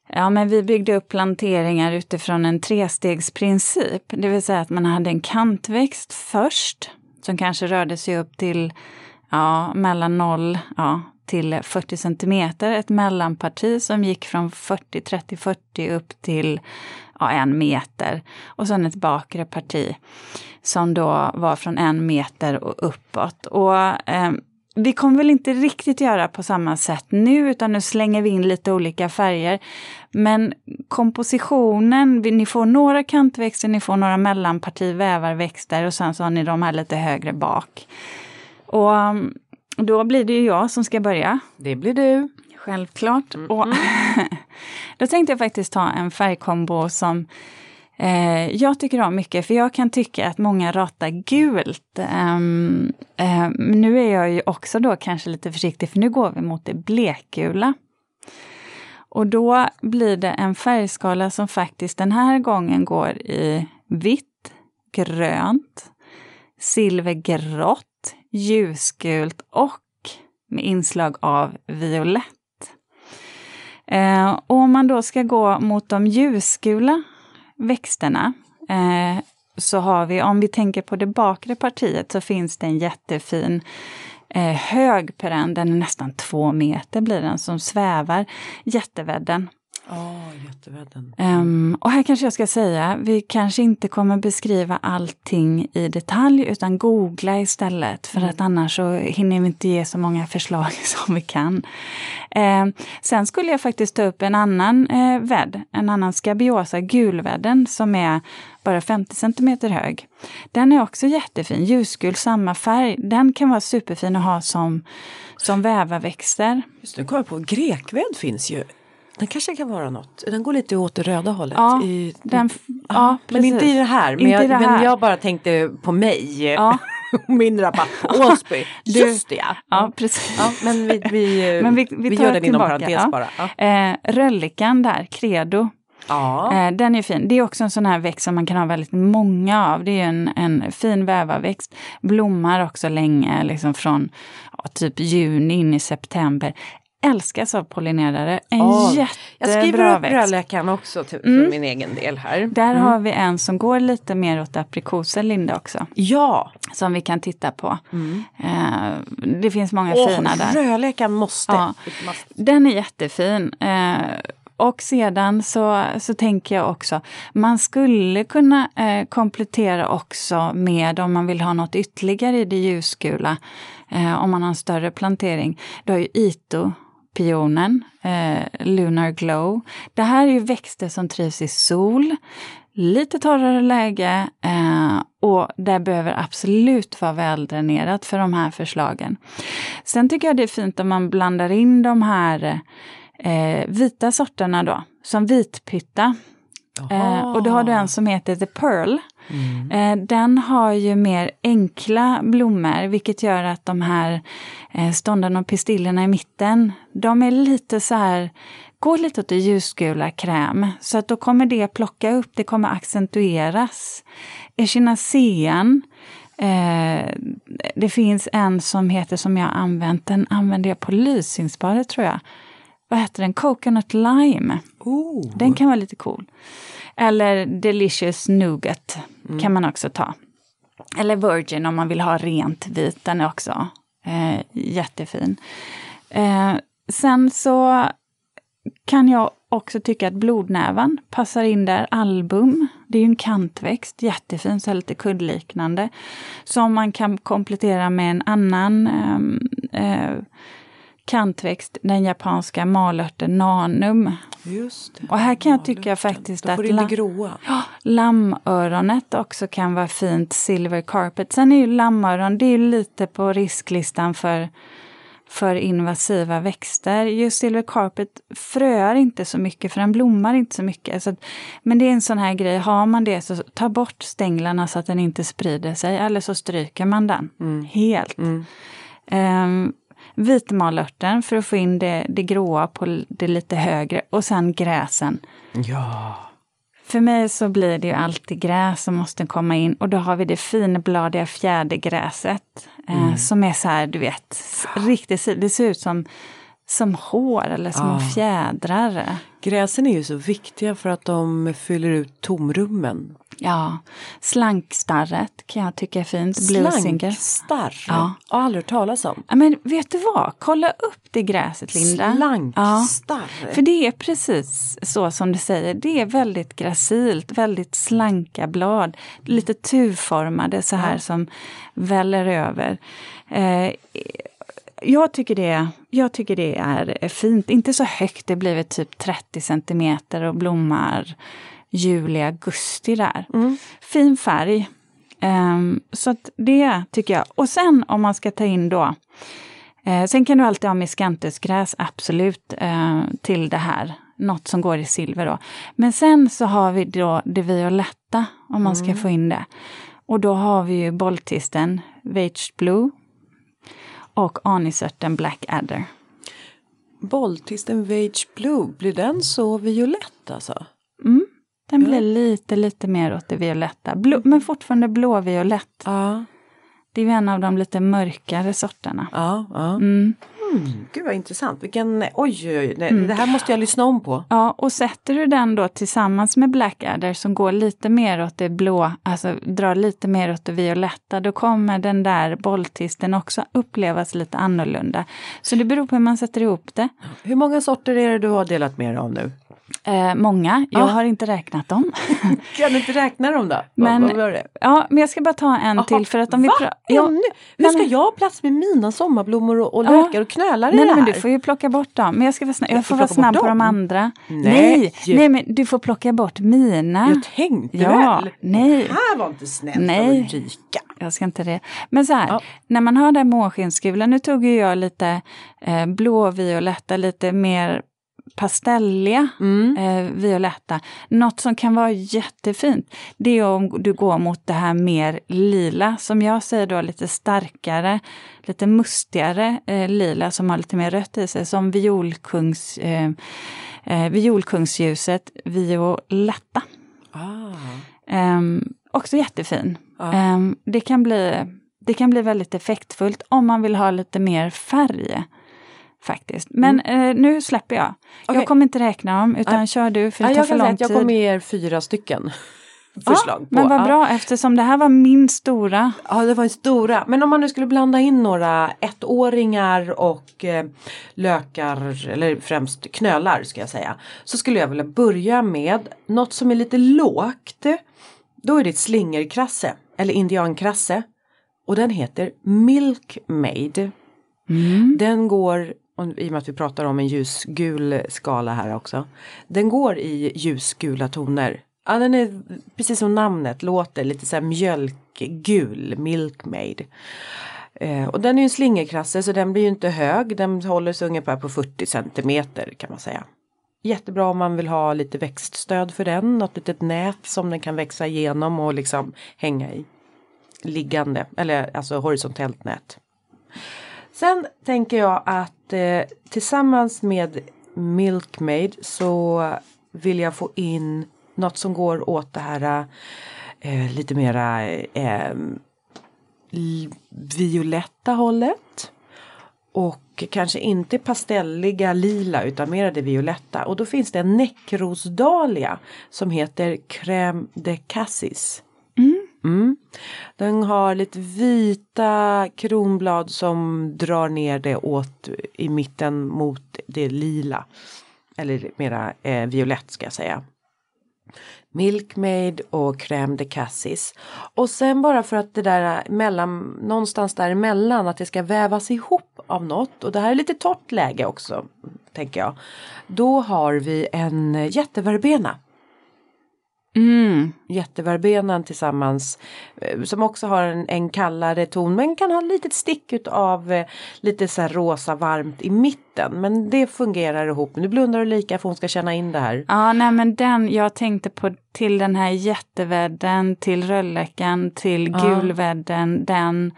Ja, men vi byggde upp planteringar utifrån en trestegsprincip. Det vill säga att man hade en kantväxt först, som kanske rörde sig upp till ja, mellan 0 ja, till 40 centimeter. Ett mellanparti som gick från 40, 30, 40 upp till ja, en meter. Och sen ett bakre parti som då var från en meter och uppåt. Och eh, vi kommer väl inte riktigt göra på samma sätt nu, utan nu slänger vi in lite olika färger. Men kompositionen, ni får några kantväxter, ni får några mellanparti vävarväxter och sen så har ni de här lite högre bak. Och mm, då blir det ju jag som ska börja. Det blir du. Självklart. Och då tänkte jag faktiskt ta en färgkombo som eh, jag tycker om mycket, för jag kan tycka att många ratar gult. Ehm, men nu är jag ju också då kanske lite försiktig, för nu går vi mot det blekgula. Och då blir det en färgskala som faktiskt den här gången går i vitt, grönt, silvergrått, ljusgult och med inslag av violett. Eh, och om man då ska gå mot de ljusgula växterna eh, så har vi, om vi tänker på det bakre partiet, så finns det en jättefin eh, hög perenn, den är nästan två meter blir den, som svävar. Jättevädden. Ja, jättevedden. Um, och här kanske jag ska säga, vi kanske inte kommer beskriva allting i detalj utan googla istället för att annars så hinner vi inte ge så många förslag som vi kan. Um, sen skulle jag faktiskt ta upp en annan uh, vädd, en annan skabiosa, gulvädden, som är bara 50 cm hög. Den är också jättefin, ljusgul, samma färg. Den kan vara superfin att ha som, som vävarväxter. Just nu kommer jag på, grekvädd finns ju. Den kanske kan vara något. Den går lite åt det röda hållet. Ja, I, den, ja, men inte i det här. Men, jag, det men här. jag bara tänkte på mig. Ja. Min rabatt på Åsby. Du- Just det ja. Ja, precis. Ja, men vi, vi, Men vi- vi tar gör den inom tillbaka, parentes ja. bara. Ja. Eh, röllikan där, credo, Ja. eh, den är fin. Det är också en sån här växt som man kan ha väldigt många av. Det är en, en fin vävarväxt. Blommar också länge, liksom från ja, typ juni in i september. Älskas av pollinerare. En Ja, jättebra jag skriver upp växt. rödläkaren också för Mm. min egen del här. Där Mm. har vi en som går lite mer åt aprikoser, Linda, också. Ja. Som vi kan titta på. Mm. Eh, det finns många Åh, fina där. rödläkaren måste. Ja. Den är jättefin. Eh, och sedan så, så tänker jag också, man skulle kunna eh, komplettera också med om man vill ha något ytterligare i det ljusgula, eh, om man har en större plantering. Du har ju Ito, pionen, eh, Lunar Glow. Det här är ju växter som trivs i sol, lite torrare läge eh, och det behöver absolut vara väldränerat för de här förslagen. Sen tycker jag det är fint om man blandar in de här eh, vita sorterna då, som vitpytta. Eh, och då har du en som heter The Pearl. Mm. Den har ju mer enkla blommor, vilket gör att de här eh, stånden och pistillerna i mitten, de är lite så här, går lite åt det ljusgula kräm. Så att då kommer det plocka upp, det kommer accentueras. Echinacean, eh, det finns en som heter, som jag använt, den använder jag på Lysingsbadet tror jag. Vad heter den? Coconut Lime. Oh. Den kan vara lite cool. Eller Delicious Nougat kan man också ta. Eller Virgin om man vill ha rent vit, den är också eh, jättefin. Eh, sen så kan jag också tycka att blodnävan passar in där. Album, det är ju en kantväxt, jättefin, så lite kuddliknande. Som man kan komplettera med en annan ehm, eh, kantväxt, den japanska malörten nanum. Just det. Och här kan jag tycka faktiskt att la-. Ja, lammöronet också kan vara fint, silver carpet. Sen är ju lammöron, det är lite på risklistan för, för invasiva växter. Just silver carpet fröar inte så mycket för den blommar inte så mycket. Så att, men det är en sån här grej, har man det så ta bort stänglarna så att den inte sprider sig eller så stryker man den helt. Mm. Um, vitmalörten för att få in det, det gråa på det lite högre och sen gräsen. Ja. För mig så blir det ju alltid gräs som måste komma in och då har vi det finbladiga fjädergräset. Eh, som är så här, du vet, riktigt, det ser ut som, som hår eller små Ah. fjädrar. Gräsen är ju så viktiga för att de fyller ut tomrummen. Ja, slankstarret kan jag tycka är fint. Slankstarr. Ja. Har aldrig hört talas om. Ja, men vet du vad? Kolla upp det gräset, Linda. Slankstarr. För det är precis så som du säger, det är väldigt gracilt, väldigt slanka blad, lite tuvformade så här som väller över. Eh, jag, tycker det, jag tycker det är fint, inte så högt, det blir typ 30 centimeter och blommar juli, augusti där. Fin färg. Ehm, så att det tycker jag. Och sen om man ska ta in då Eh, sen kan du alltid ha miscanthusgräs, absolut, eh, till det här. Något som går i silver då. Men sen så har vi då det violetta, om man ska få in det. Och då har vi ju bolltisten Vage Blue och anisörten Black Adder. Bolltisten Vage Blue, blir den så violett alltså? Mm. Den blir lite, lite mer åt det violetta. Blå, men fortfarande blåviolett. Ja. Det är ju en av de lite mörkare sorterna. Ja, ja. Mm. Mm, gud vad intressant. Vilken, oj, oj, oj. Det, det här måste jag lyssna om på. Ja, och sätter du den då tillsammans med Blackadder som går lite mer åt det blå, alltså drar lite mer åt det violetta, då kommer den där bolltisten också upplevas lite annorlunda. Så det beror på hur man sätter ihop det. Hur många sorter är det du har delat med dig av nu? Eh, många, jag Ah. har inte räknat dem. Kan du inte räkna dem då? Men- vad, vad ja, men jag ska bara ta en Jaha, till för att om vi Va? pra- ja, Ännu? Hur ska jag ha plats med mina sommarblommor och, och Ja. lökar och knölar i Nej, det nej, här? men du får ju plocka bort dem. Men jag ska vara snabb, jag Jag får vara snabb på de andra. Nej. nej, nej, men du får plocka bort mina. Jag tänkte Ja, väl. nej. Det här var inte snällt Nej. av Ulrika. Jag ska inte det. Men så här, Ja. när man har den månskenskulan, nu tog ju jag lite eh, blåvioletta, lite mer pastelliga Mm. eh, violetta. Något som kan vara jättefint, det är om du går mot det här mer lila, som jag säger då lite starkare, lite mustigare eh, lila som har lite mer rött i sig, som violkungs, eh, eh, violkungsljuset violetta. Ah. Ehm, också jättefin. Ja. Ehm, det, kan bli, det kan bli väldigt effektfullt om man vill ha lite mer färg. Faktiskt. Men eh, nu släpper jag. Mm. Okej. Jag kommer inte räkna dem, utan kör du för det Ja, tar jag för lång att jag tid. kommer ge er fyra stycken förslag. på. Men vad Ja. bra, eftersom det här var min stora. Ja, det var en stora. Men om man nu skulle blanda in några ettåringar och eh, lökar, eller främst knölar ska jag säga. Så skulle jag vilja börja med något som är lite lågt. Då är det ett slingerkrasse, eller indiankrasse. Och den heter Milkmaid. Mm. Den går, och i och med att vi pratar om en ljusgul skala här också. Den går i ljusgula toner. Ja, den är precis som namnet låter, lite så här mjölkgul, milkmaid. Eh, och den är ju en slingerkrasse så den blir ju inte hög, den håller sig ungefär på 40 centimeter kan man säga. Jättebra om man vill ha lite växtstöd för den, något litet nät som den kan växa igenom och liksom hänga i. Liggande, eller alltså horisontellt nät. Sen tänker jag att eh, tillsammans med Milkmaid så vill jag få in något som går åt det här eh, lite mera eh, violetta hållet. Och kanske inte pastelliga lila utan mera det violetta. Och då finns det en näckrosdahlia som heter Crème de Cassis. Mm. Den har lite vita kronblad som drar ner det åt i mitten mot det lila. Eller mera eh, violett ska jag säga. Milkmaid och Crème de Cassis. Och sen bara för att det där eh, mellan, någonstans däremellan att det ska vävas ihop av något. Och det här är lite torrt läge också, tänker jag. Då har vi en eh, jätteverbena. Mm. Jätteverbenan tillsammans eh, som också har en, en kallare ton men kan ha ett litet stick av eh, lite så här rosa varmt i mitten. Men det fungerar ihop. Nu blundar Ulrika för hon ska känna in det här. Ja, nej men den, jag tänkte på till den här jättevädden, till röllläckan, till Ja. gulvädden, den.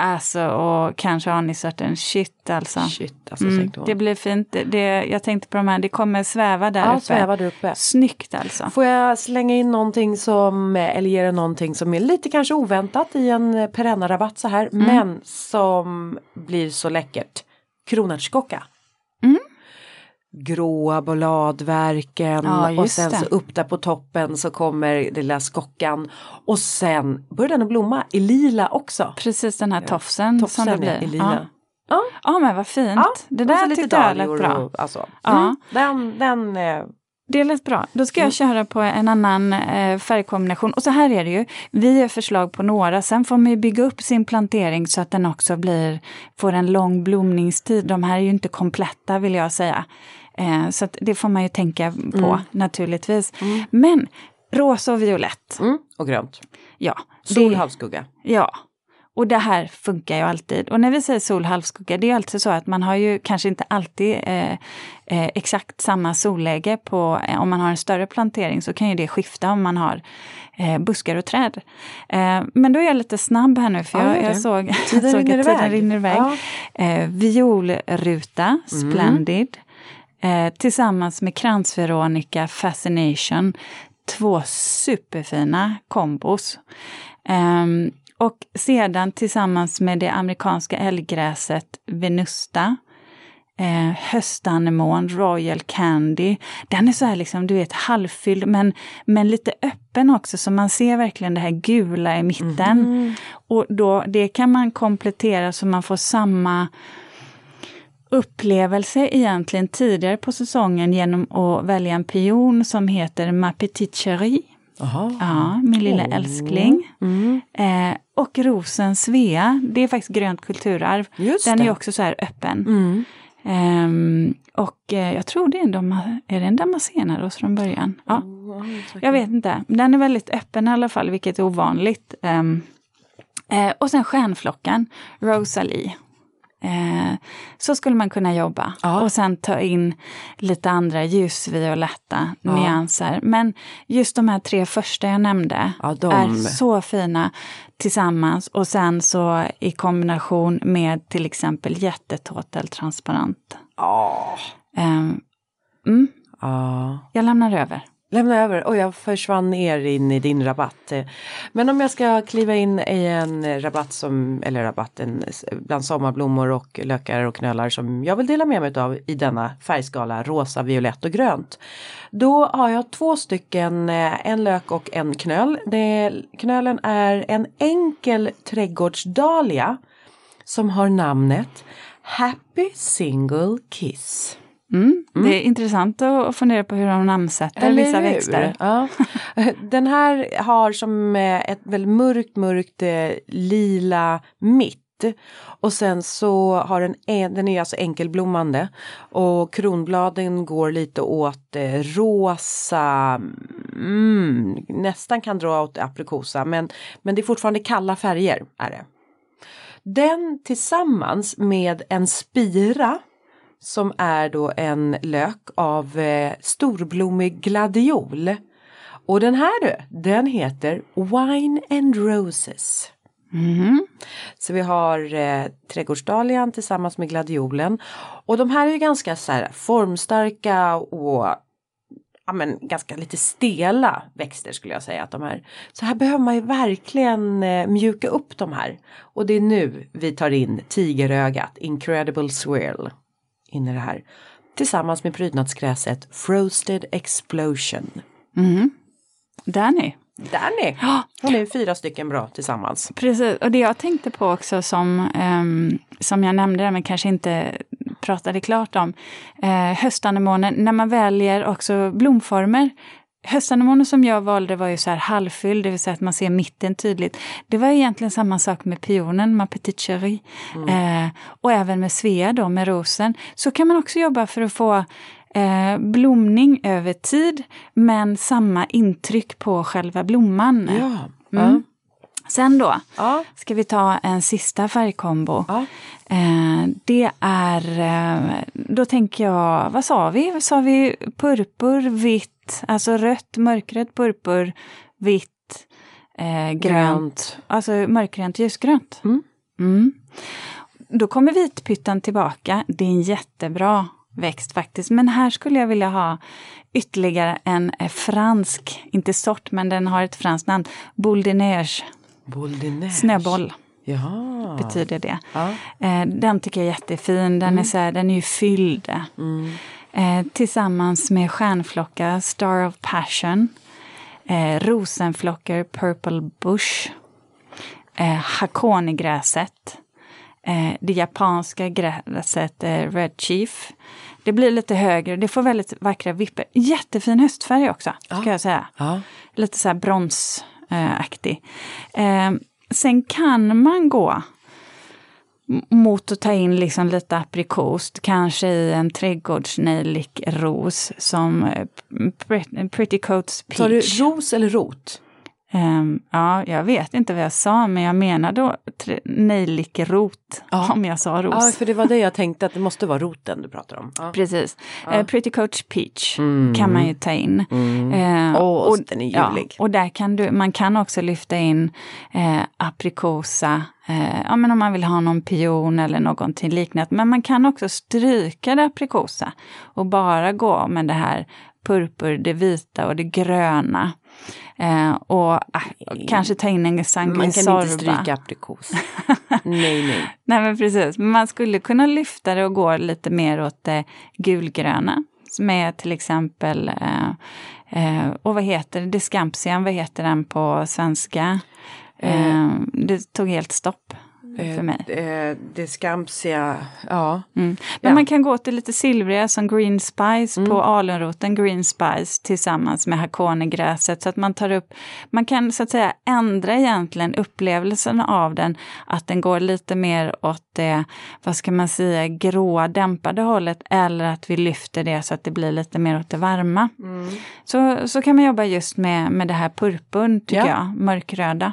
Alltså och kanske anisörten, shit alltså. Shit alltså Mm, det blir fint. Det, det, jag tänkte på de här, det kommer sväva där ja, uppe. svävar där uppe. Snyggt alltså. Får jag slänga in någonting som, eller ge er någonting som är lite kanske oväntat i en eh, perennarabatt så här, Mm. men som blir så läckert. Kronärtskocka. Gråa bladverken Ja, och sen det. så upp där på toppen så kommer den lilla skockan och sen börjar den att blomma i lila också. Precis den här tofsen, Tofsen som det ja, blir. i lila. Ja. ja men vad fint. Ja, det där lite tyckte jag lät bra. och- Alltså. Ja. Mm, den, den eh, Det lät bra. Då ska jag Mm. köra på en annan eh, färgkombination. Och så här är det ju. Vi har förslag på några. Sen får man ju bygga upp sin plantering så att den också blir, får en lång blomningstid. De här är ju inte kompletta vill jag säga. Eh, så det får man ju tänka på Mm. naturligtvis. Men rosa och violett. mm, och grönt. Ja, Sol, det- halvskugga. Ja, och det här funkar ju alltid. Och när vi säger sol, halvskugga, det är alltid så att man har ju kanske inte alltid eh, eh, exakt samma solläge på, eh, om man har en större plantering så kan ju det skifta om man har eh, buskar och träd. Eh, men då är jag lite snabb här nu för Ja, jag, gör jag såg, Tiden såg att tiden rinner iväg. Ja. Eh, violruta, Splendid. Eh, tillsammans med kransveronica Fascination. Två superfina kombos. Ehm, och sedan tillsammans med det amerikanska älggräset Venusta. Eh, höstanemon, Royal Candy. Den är så här liksom, du vet, halvfylld men, men lite öppen också så man ser verkligen det här gula i mitten. Mhm. Och då, det kan man komplettera så man får samma upplevelse egentligen tidigare på säsongen genom att välja en pion som heter Ma Petite Chérie. Aha. Ja, min lilla Oh. älskling. Mm. Eh, och rosen Svea, det är faktiskt grönt kulturarv. Just Den det. är också så här öppen. Mm. Ehm, och eh, jag tror det är en, dama, är det en damasenaros från början. Ja, jag vet inte. Den är väldigt öppen i alla fall, vilket är ovanligt. Ehm, eh, och sen stjärnflockan, Rosalie. Eh, så skulle man kunna jobba. Ja. Och sen ta in lite andra ljusvioletta Ja. nyanser. Men just de här tre första jag nämnde Ja, de- är så fina tillsammans. Och sen så i kombination med till exempel jättetotal transparent. Ja. Ehm, mm, Ja. jag lämnar över. Lämna över. Och jag försvann ner in i din rabatt. Men om jag ska kliva in i en rabatt som, eller rabatten bland sommarblommor och lökar och knölar som jag vill dela med mig av i denna färgskala rosa, violett och grönt. Då har jag två stycken, eh, en lök och en knöl. Det, knölen är en enkel trädgårdsdahlia som har namnet Happy Single Kiss. Mm. Det är intressant att fundera på hur de namnsätter Eller vissa hur? växter. Ja. Den här har som eh, ett väldigt mörkt, mörkt eh, lila mitt. Och sen så har den, en, den är alltså enkelblommande och kronbladen går lite åt eh, rosa, mm, nästan kan dra åt aprikosa men, men det är fortfarande kalla färger. är det. Den tillsammans med en spira som är då en lök av eh, storblommig gladiol. Och den här du, den heter Wine and Roses. Mhm. Så vi har eh, trädgårdsdahlian tillsammans med gladiolen. Och de här är ju ganska så här formstarka och ja, men, ganska lite stela växter skulle jag säga att de är. Så här behöver man ju verkligen eh, mjuka upp de här. Och det är nu vi tar in tigerögat, Incredible Swirl, in i det här. Tillsammans med prydnadsgräset Frosted Explosion. Mhm. Danny. Danny! Hon är fyra stycken bra tillsammans. Precis, och det jag tänkte på också som, ehm, som jag nämnde, där, men kanske inte pratade klart om. Eh, höstanemonen, när man väljer också blomformer. Höstanemonen som jag valde var ju så här halvfylld, det vill säga att man ser mitten tydligt. Det var egentligen samma sak med pionen, ma petite chérie. Eh, och även med Svea då, med rosen. Så kan man också jobba för att få eh, blomning över tid, men samma intryck på själva blomman. Ja. Mm. Sen då Ja. ska vi ta en sista färgkombo. Ja. Eh, det är, eh, då tänker jag, vad sa vi? Sa vi? Purpur, vitt, alltså rött, mörkrött, purpur, vitt, eh, grönt. Grönt. Alltså mörkgrönt, ljusgrönt. Mm. Mm. Då kommer vitpyttan tillbaka. Det är en jättebra växt faktiskt. Men här skulle jag vilja ha ytterligare en eh, fransk, inte sort, men den har ett franskt namn. De neige. snöboll Ja. betyder det. Ja. Eh, den tycker jag är jättefin. Den, är, så här, den är ju fylld. Mm. Eh, tillsammans med stjärnflocka, Star of Passion. Eh, rosenflockor, Purple Bush. Eh, hakonigräset. Eh, det japanska gräset, eh, Red Chief. Det blir lite högre, det får väldigt vackra vipper. Jättefin höstfärg också, ska Ja. jag säga. Ja. Lite så här bronsaktig. Eh, sen kan man gå mot att ta in liksom lite aprikost, kanske i en trädgårdsnejlikros som eh, Pret- Pretty Coats Peach. Sa du ros eller rot? Ehm, ja, jag vet inte vad jag sa, men jag tre- nejlikrot, Ja. om jag sa ros. Ja, för det var det jag tänkte att det måste vara roten du pratar om. Ja. Precis. Eh, Pretty Coach Peach Mm. kan man ju ta in. Mm. Eh, Åh, den är ja, ljuvlig. och där kan du, man kan också lyfta in eh, aprikosa, ja men om man vill ha någon pion eller någonting liknande. Men man kan också stryka det aprikosa och bara gå med det här purpur, det vita och det gröna. Eh, och ah, kanske ta in en Man sanguisorba. kan inte stryka aprikos. nej, nej. Nej men precis, men man skulle kunna lyfta det och gå lite mer åt det gulgröna. Som är till exempel, eh, eh, och vad heter det, Discampsian, vad heter den på svenska? Eh, det tog helt stopp. För mig. Eh, det skamsiga, ja. Mm. Men Ja. man kan gå till lite silvriga som green spice Mm. på alunroten, green spice tillsammans med hakonegräset så att man tar upp, man kan så att säga ändra egentligen upplevelsen av den, att den går lite mer åt det, vad ska man säga, gråa dämpade hållet eller att vi lyfter det så att det blir lite mer åt det varma. Mm. Så, så kan man jobba just med, med det här purpurn tycker Ja. jag, mörkröda.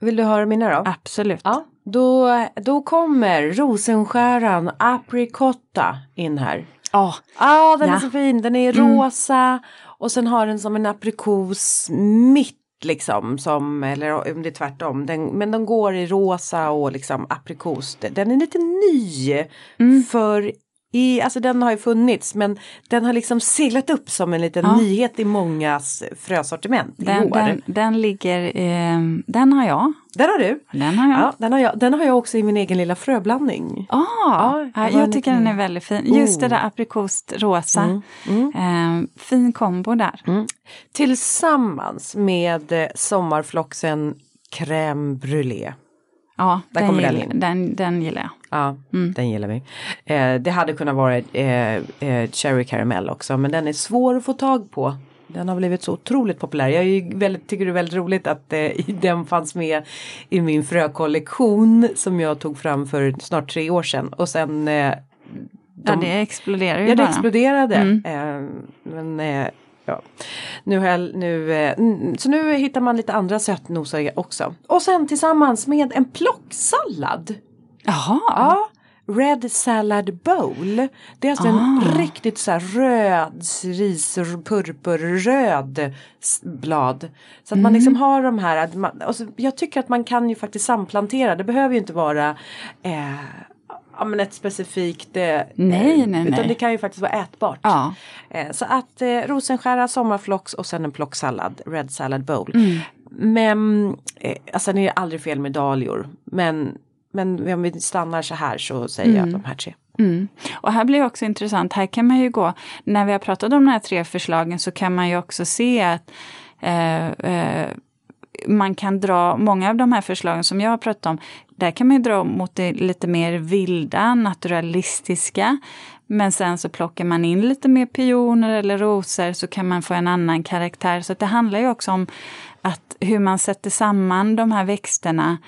Vill du höra mina då? Absolut. Ja, då, då kommer rosenskäran apricotta in här. Ja, Ja, den är Ja. så fin. Den är Mm. rosa och sen har den som en aprikos mitt liksom som, eller om det är tvärtom, den, men den går i rosa och liksom aprikos. Den är lite ny Mm. för i, alltså den har ju funnits men den har liksom seglat upp som en liten Ja. nyhet i mångas frösortiment i den, år. den, den ligger, eh, den har jag. Den har du? Den har jag. Ja, den har jag, den har jag också i min egen lilla fröblandning. Ah, Ja, det jag en tycker liten- den är väldigt fin. Just det Oh. där aprikosrosa. Mm, mm. Eh, fin kombo där. Tillsammans med eh, sommarfloxen crème brûlée. Ja, Där den, den gillar, in. den, den gillar jag. Ja, Mm. den gillar vi. Eh, det hade kunnat vara eh, eh, cherry caramel också men den är svår att få tag på. Den har blivit så otroligt populär. Jag väldigt, tycker det är väldigt roligt att eh, den fanns med i min frökollektion som jag tog fram för snart tre år sedan. Och sen eh, Ja, de- det exploderar ju Ja, det bara. exploderade. Mm. Eh, men eh, ja, nu jag, nu, eh, mm, så nu hittar man lite andra sötnosar också. Och sen tillsammans med en plocksallad. Jaha, Ja. Red Salad Bowl. Det är alltså en Ah. riktigt så här röd, ris, purpurröd blad. Så att man liksom Mm. har de här, man, jag tycker att man kan ju faktiskt samplantera. Det behöver ju inte vara eh, ja, men ett specifikt. Eh, Nej, nej, Utan nej. det kan ju faktiskt vara ätbart. ja. Eh, så att eh, rosenskära, sommarflox och sen en plocksallad, Red Salad Bowl. Mm. Men, eh, alltså det är aldrig fel med dahlior. Men, men om vi stannar så här så säger jag de här tre. Mm. Och här blir också intressant, här kan man ju gå, när vi har pratat om de här tre förslagen så kan man ju också se att eh, eh, man kan dra, många av de här förslagen som jag har pratat om, där kan man ju dra mot det lite mer vilda, naturalistiska. Men sen så plockar man in lite mer pioner eller rosor så kan man få en annan karaktär. Så det handlar ju också om att hur man sätter samman de här växterna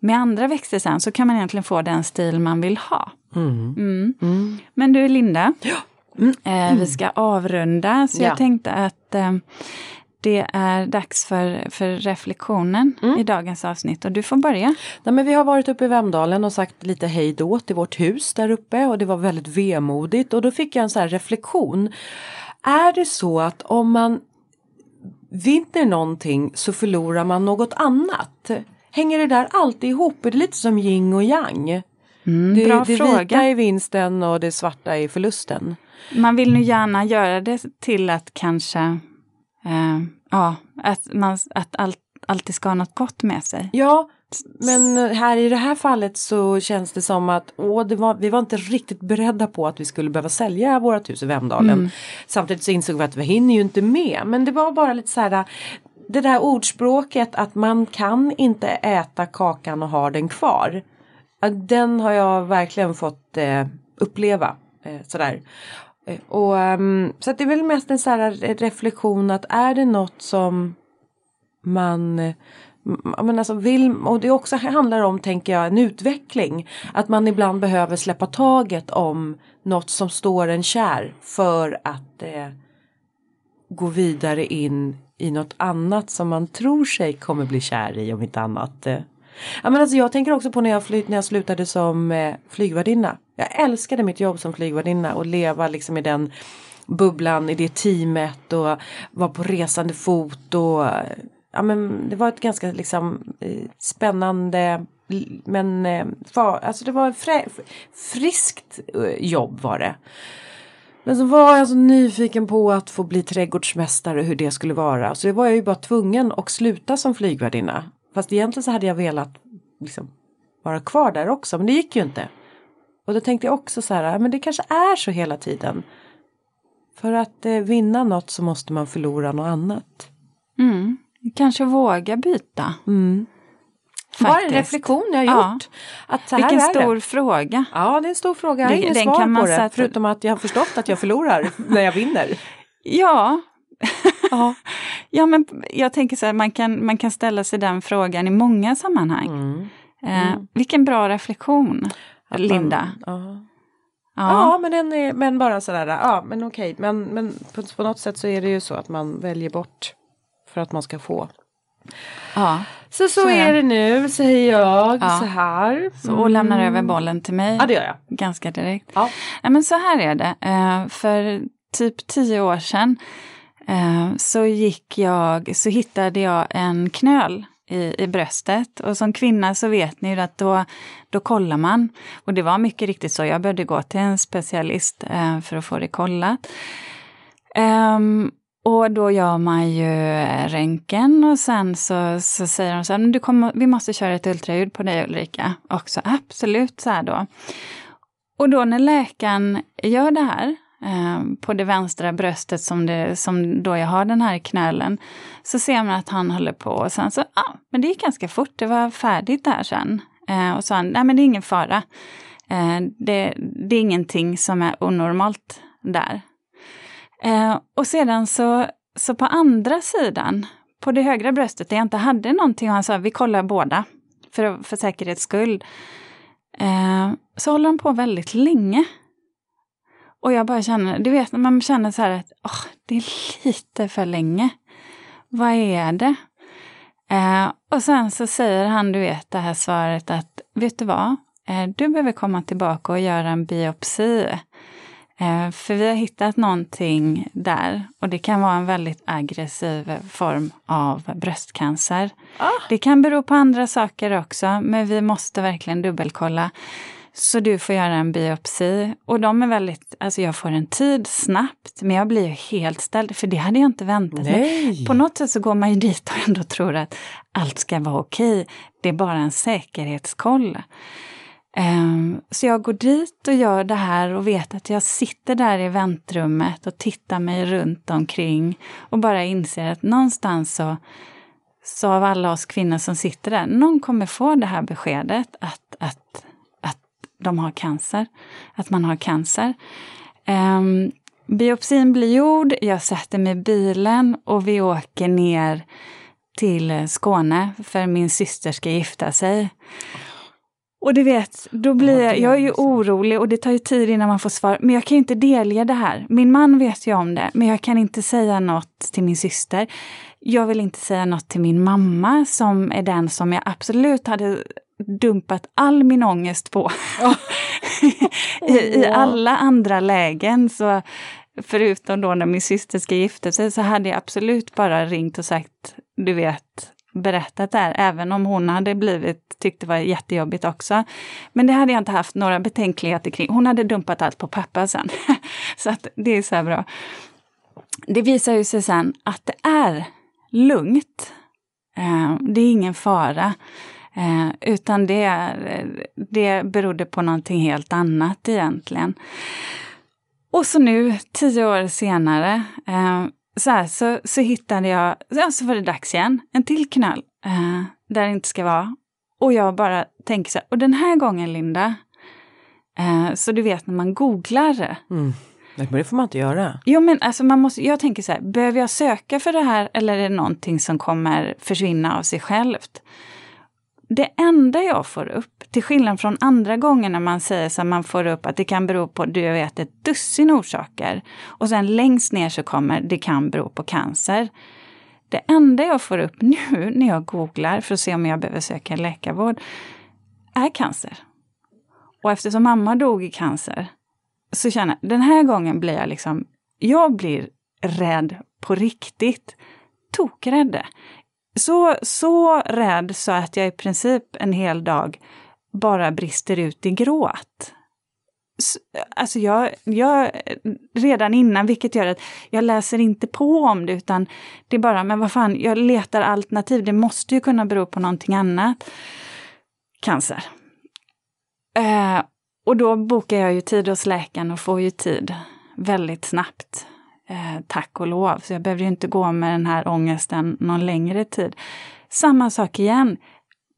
med andra växter sen så kan man egentligen få den stil man vill ha. Mm. Men du Linda, eh, vi ska avrunda så Ja. jag tänkte att eh, det är dags för, för reflektionen i dagens avsnitt och du får börja. Nej, men vi har varit uppe i Vemdalen och sagt lite hej då till vårt hus där uppe och det var väldigt vemodigt och då fick jag en så här reflektion. Är det så att om man vinner någonting så förlorar man något annat? Hänger det där alltid ihop? Är det lite som yin och yang? Mm, Det, bra det fråga. vita är vinsten och det svarta är förlusten. Man vill nu gärna göra det till att kanske, eh, ja, att man att allt, alltid ska ha något gott med sig. Ja, men här i det här fallet så känns det som att åh, var, vi var inte riktigt beredda på att vi skulle behöva sälja vårt hus i Vemdalen. Samtidigt så insåg vi att vi hinner ju inte med. Men det var bara lite så här det där ordspråket att man kan inte äta kakan och ha den kvar. Den har jag verkligen fått eh, uppleva. Eh, sådär. Eh, och, um, så att det är väl mest en så här reflektion att är det något som man men alltså vill, och det också handlar om, tänker jag, en utveckling. Att man ibland behöver släppa taget om något som står en kär för att eh, gå vidare in i något annat som man tror sig kommer bli kär i om inte annat. Eh. Ja, men alltså jag tänker också på när jag, fly, när jag slutade som eh, flygvärdinna. Jag älskade mitt jobb som flygvärdinna och leva liksom i den bubblan, i det teamet och vara på resande fot och ja men det var ett ganska liksom eh, spännande men eh, far, alltså det var frä, friskt eh, jobb var det. Men så var jag så nyfiken på att få bli trädgårdsmästare hur det skulle vara. Så var jag ju bara tvungen att sluta som flygvärdinna. Fast egentligen så hade jag velat liksom, vara kvar där också men det gick ju inte. Och då tänkte jag också så här, ja, men det kanske är så hela tiden. För att eh, vinna något så måste man förlora något annat. Mm. Kanske våga byta. Mm. Bara en reflektion jag har Ja. gjort. Att så här Vilken stor det. fråga. Ja, det är en stor fråga. Jag har den svar kan man på det. sätta- Förutom att jag har förstått att jag förlorar när jag vinner. Ja, Ja. ja men jag tänker så här, man kan, man kan ställa sig den frågan i många sammanhang. Mm. Eh, vilken bra reflektion, Att Linda. Man, ja. Ja. Ja, men, den är, men bara sådär, ja men okej, men, men på, på något sätt så är det ju så att man väljer bort för att man ska få. ja. Så så, Så är det. nu, säger jag, Ja. så här. Så, och lämnar över bollen till mig Ja, det gör jag. ganska direkt. Ja. Nej, men så här är det. Eh, för typ tio år sedan eh, så gick jag, så hittade jag en knöl i, i bröstet. Och som kvinna så vet ni ju att då, då kollar man. Och det var mycket riktigt så, jag behövde gå till en specialist eh, för att få det kollat. Um, och då gör man ju röntgen och sen så, så säger de så här, du kommer, vi måste köra ett ultraljud på dig Ulrika. Också absolut, så här då. Och då när läkaren gör det här Eh, på det vänstra bröstet som, det, som då jag har den här knölen, så ser man att han håller på och sen så, ja, ah, men det gick ganska fort, det var färdigt där sen. Eh, och så han, nej men det är ingen fara. Eh, det, det är ingenting som är onormalt där. Eh, och sedan så, så på andra sidan, på det högra bröstet där jag inte hade någonting, och han sa vi kollar båda för, för säkerhets skull. Eh, så håller de på väldigt länge. Och jag bara känner, du vet när man känner så här att åh, det är lite för länge. Vad är det? Eh, och sen så säger han, du vet det här svaret att, vet du vad? Eh, du behöver komma tillbaka och göra en biopsi. Eh, för vi har hittat någonting där och det kan vara en väldigt aggressiv form av bröstcancer. Ah. Det kan bero på andra saker också, men vi måste verkligen dubbelkolla. Så du får göra en biopsi. Och de är väldigt, alltså jag får en tid snabbt, men jag blir ju helt ställd, för det hade jag inte väntat mig. På något sätt så går man ju dit och ändå tror att allt ska vara okej. Det är bara en säkerhetskoll. Ehm, så jag går dit och gör det här och vet att jag sitter där i väntrummet och tittar mig runt omkring och bara inser att någonstans så, så av alla oss kvinnor som sitter där, någon kommer få det här beskedet att, att de har cancer, att man har cancer. Um, biopsin blir gjord, jag sätter mig i bilen och vi åker ner till Skåne för min syster ska gifta sig. Och du vet, då blir jag, jag är ju orolig och det tar ju tid innan man får svar. Men jag kan ju inte delge det här. Min man vet ju om det, men jag kan inte säga något till min syster. Jag vill inte säga något till min mamma som är den som jag absolut hade dumpat all min ångest på. I, I alla andra lägen, så förutom då när min syster ska gifta sig, så hade jag absolut bara ringt och sagt, du vet, berättat det här, även om hon hade blivit, tyckte det var jättejobbigt också. Men det hade jag inte haft några betänkligheter kring. Hon hade dumpat allt på pappa sen. så att det är så här bra. Det visar ju sig sen att det är lugnt. Eh, det är ingen fara. Eh, utan det, det berodde på någonting helt annat egentligen. Och så nu, tio år senare, eh, så, här, så, så hittade jag, ja, så var det dags igen, en till knöl eh, där det inte ska vara. Och jag bara tänker så här, och den här gången Linda, eh, så du vet när man googlar, Mm. Nej, men det får man inte göra. jo men alltså man måste, jag tänker så här, behöver jag söka för det här eller är det någonting som kommer försvinna av sig självt? Det enda jag får upp, till skillnad från andra gånger när man säger så man får upp att det kan bero på, du vet, ett dussin orsaker. Och sen längst ner så kommer, det kan bero på cancer. Det enda jag får upp nu när jag googlar för att se om jag behöver söka läkarvård är cancer. Och eftersom mamma dog i cancer så känner jag, den här gången blir jag liksom, jag blir rädd på riktigt. Tokrädd. Så, så rädd så att jag i princip en hel dag bara brister ut i gråt. Alltså jag, jag, redan innan, vilket gör att jag läser inte på om det, utan det är bara, men vad fan, jag letar alternativ. Det måste ju kunna bero på någonting annat. Cancer. Eh, och då bokar jag ju tid hos läkaren och får ju tid väldigt snabbt. Eh, tack och lov. Så jag behöver ju inte gå med den här ångesten någon längre tid. Samma sak igen.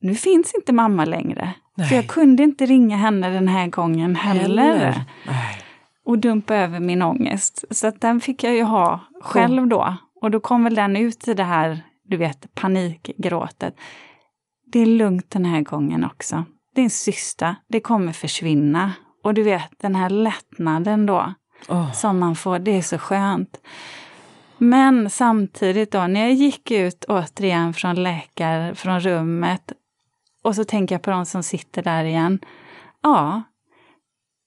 nu finns inte mamma längre. Nej. Så jag kunde inte ringa henne den här gången heller. Nej. Och dumpa över min ångest. Så att den fick jag ju ha själv då. Och då kom väl den ut i det här, du vet, panikgråtet. Det är lugnt den här gången också. Din syster, det kommer försvinna. Och du vet, den här lättnaden då Åh. som man får, det är så skönt. Men samtidigt då, när jag gick ut återigen från läkar, från rummet och så tänker jag på de som sitter där igen. Ja,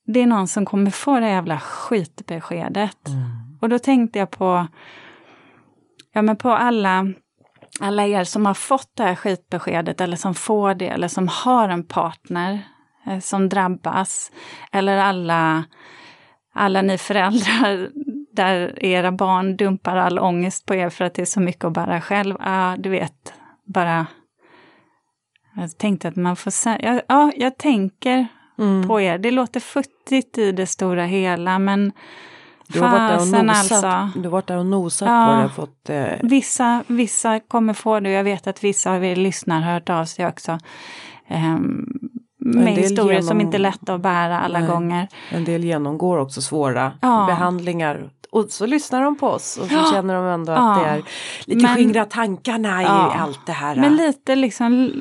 det är någon som kommer få det jävla skitbeskedet. Och då tänkte jag på, ja men på alla, alla er som har fått det här skitbeskedet eller som får det eller som har en partner eh, som drabbas. Eller alla, alla ni föräldrar där era barn dumpar all ångest på er för att det är så mycket att bära själv. Ja, du vet, bara... Jag tänkte att man får. Ja, ja, jag tänker Mm. på er. Det låter futtigt i det stora hela, men Du har varit där och nosat, alltså. du har varit där och nosat Ja. på det. Fått, eh, Vissa, vissa kommer få det jag vet att vissa av er lyssnare har hört av sig också. ehm, med historier som genom- inte är lätta att bära alla Nej. gånger. en del genomgår också svåra Ja. behandlingar. Och så lyssnar de på oss och så Ja. känner de ändå att Ja. det är lite Men- skingra tankarna i Ja. allt det här. Men lite liksom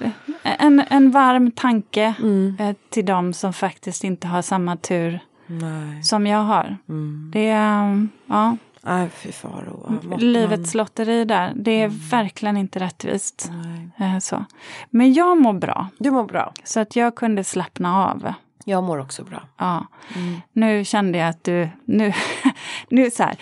en, en varm tanke Mm. eh, till de som faktiskt inte har samma tur Nej. som jag har. Mm. Det är, ja, Nej, fy faro. Livets lotteri där. Det är verkligen inte rättvist. man- Nej. Eh, Så. Men jag mår bra, Du mår bra. så att jag kunde slappna av. Jag mår också bra. Ja. Mm. Nu kände jag att du, nu, nu så här,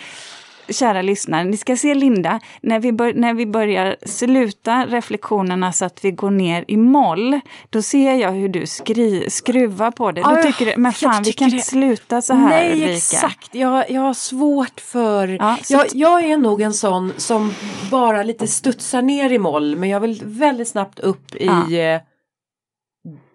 kära lyssnare, ni ska se Linda, när vi, bör, när vi börjar sluta reflektionerna så att vi går ner i moll, då ser jag hur du skri, skruvar på det. Då jag- tycker du, men fan vi kan inte det- sluta så här Nej, Ulrika. exakt. Jag, jag har svårt för... Ja, jag, jag är nog en sån som bara lite studsar ner i moll men jag vill väldigt snabbt upp i Ja.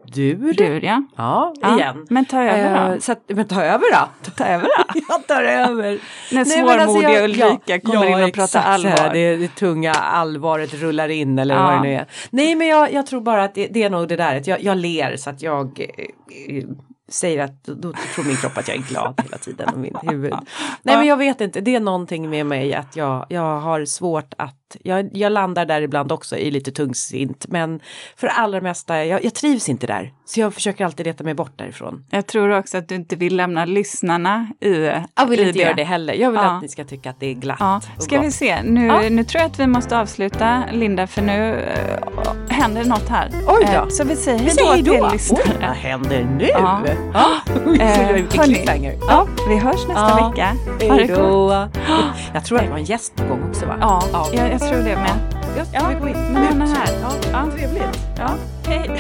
Eh, dur. Du ja. Ja, ja. igen. Men ta över Eh, då. så att, men ta över då. Ta över då. Jag tar över. När men svårmodiga alltså jag- Ulrika ja, kommer ja, in och pratar allvar. Det, det tunga allvaret rullar in eller vad det nu är. Nej men jag, jag tror bara att det, det är nog det där att jag, jag ler så att jag eh, eh, säger att då, då tror min kropp att jag är glad hela tiden och min huvud. Nej men jag vet inte, det är någonting med mig att jag, jag har svårt att, jag, jag landar där ibland också i lite tungsint men för allra mesta, jag, jag trivs inte där. Så jag försöker alltid leta mig bort därifrån. Jag tror också att du inte vill lämna lyssnarna i, Jag vill i inte göra det heller, jag vill Ja. att ni ska tycka att det är glatt Ja, ska vi se. Nu, Ja. nu tror jag att vi måste avsluta, Linda, för nu uh, händer något här. Oj då. Eh, så vi säger hej då till Oj, vad händer nu? Ja. Vilken hörni. Ja, vi hörs nästa vecka. Ha det gott. Jag tror att det var en gäst på gång också va? Ja, Ja. Jag, jag tror det med. Just, Ja, vi går in. men han är här. Ja, Ja. trevligt. Ja, hej.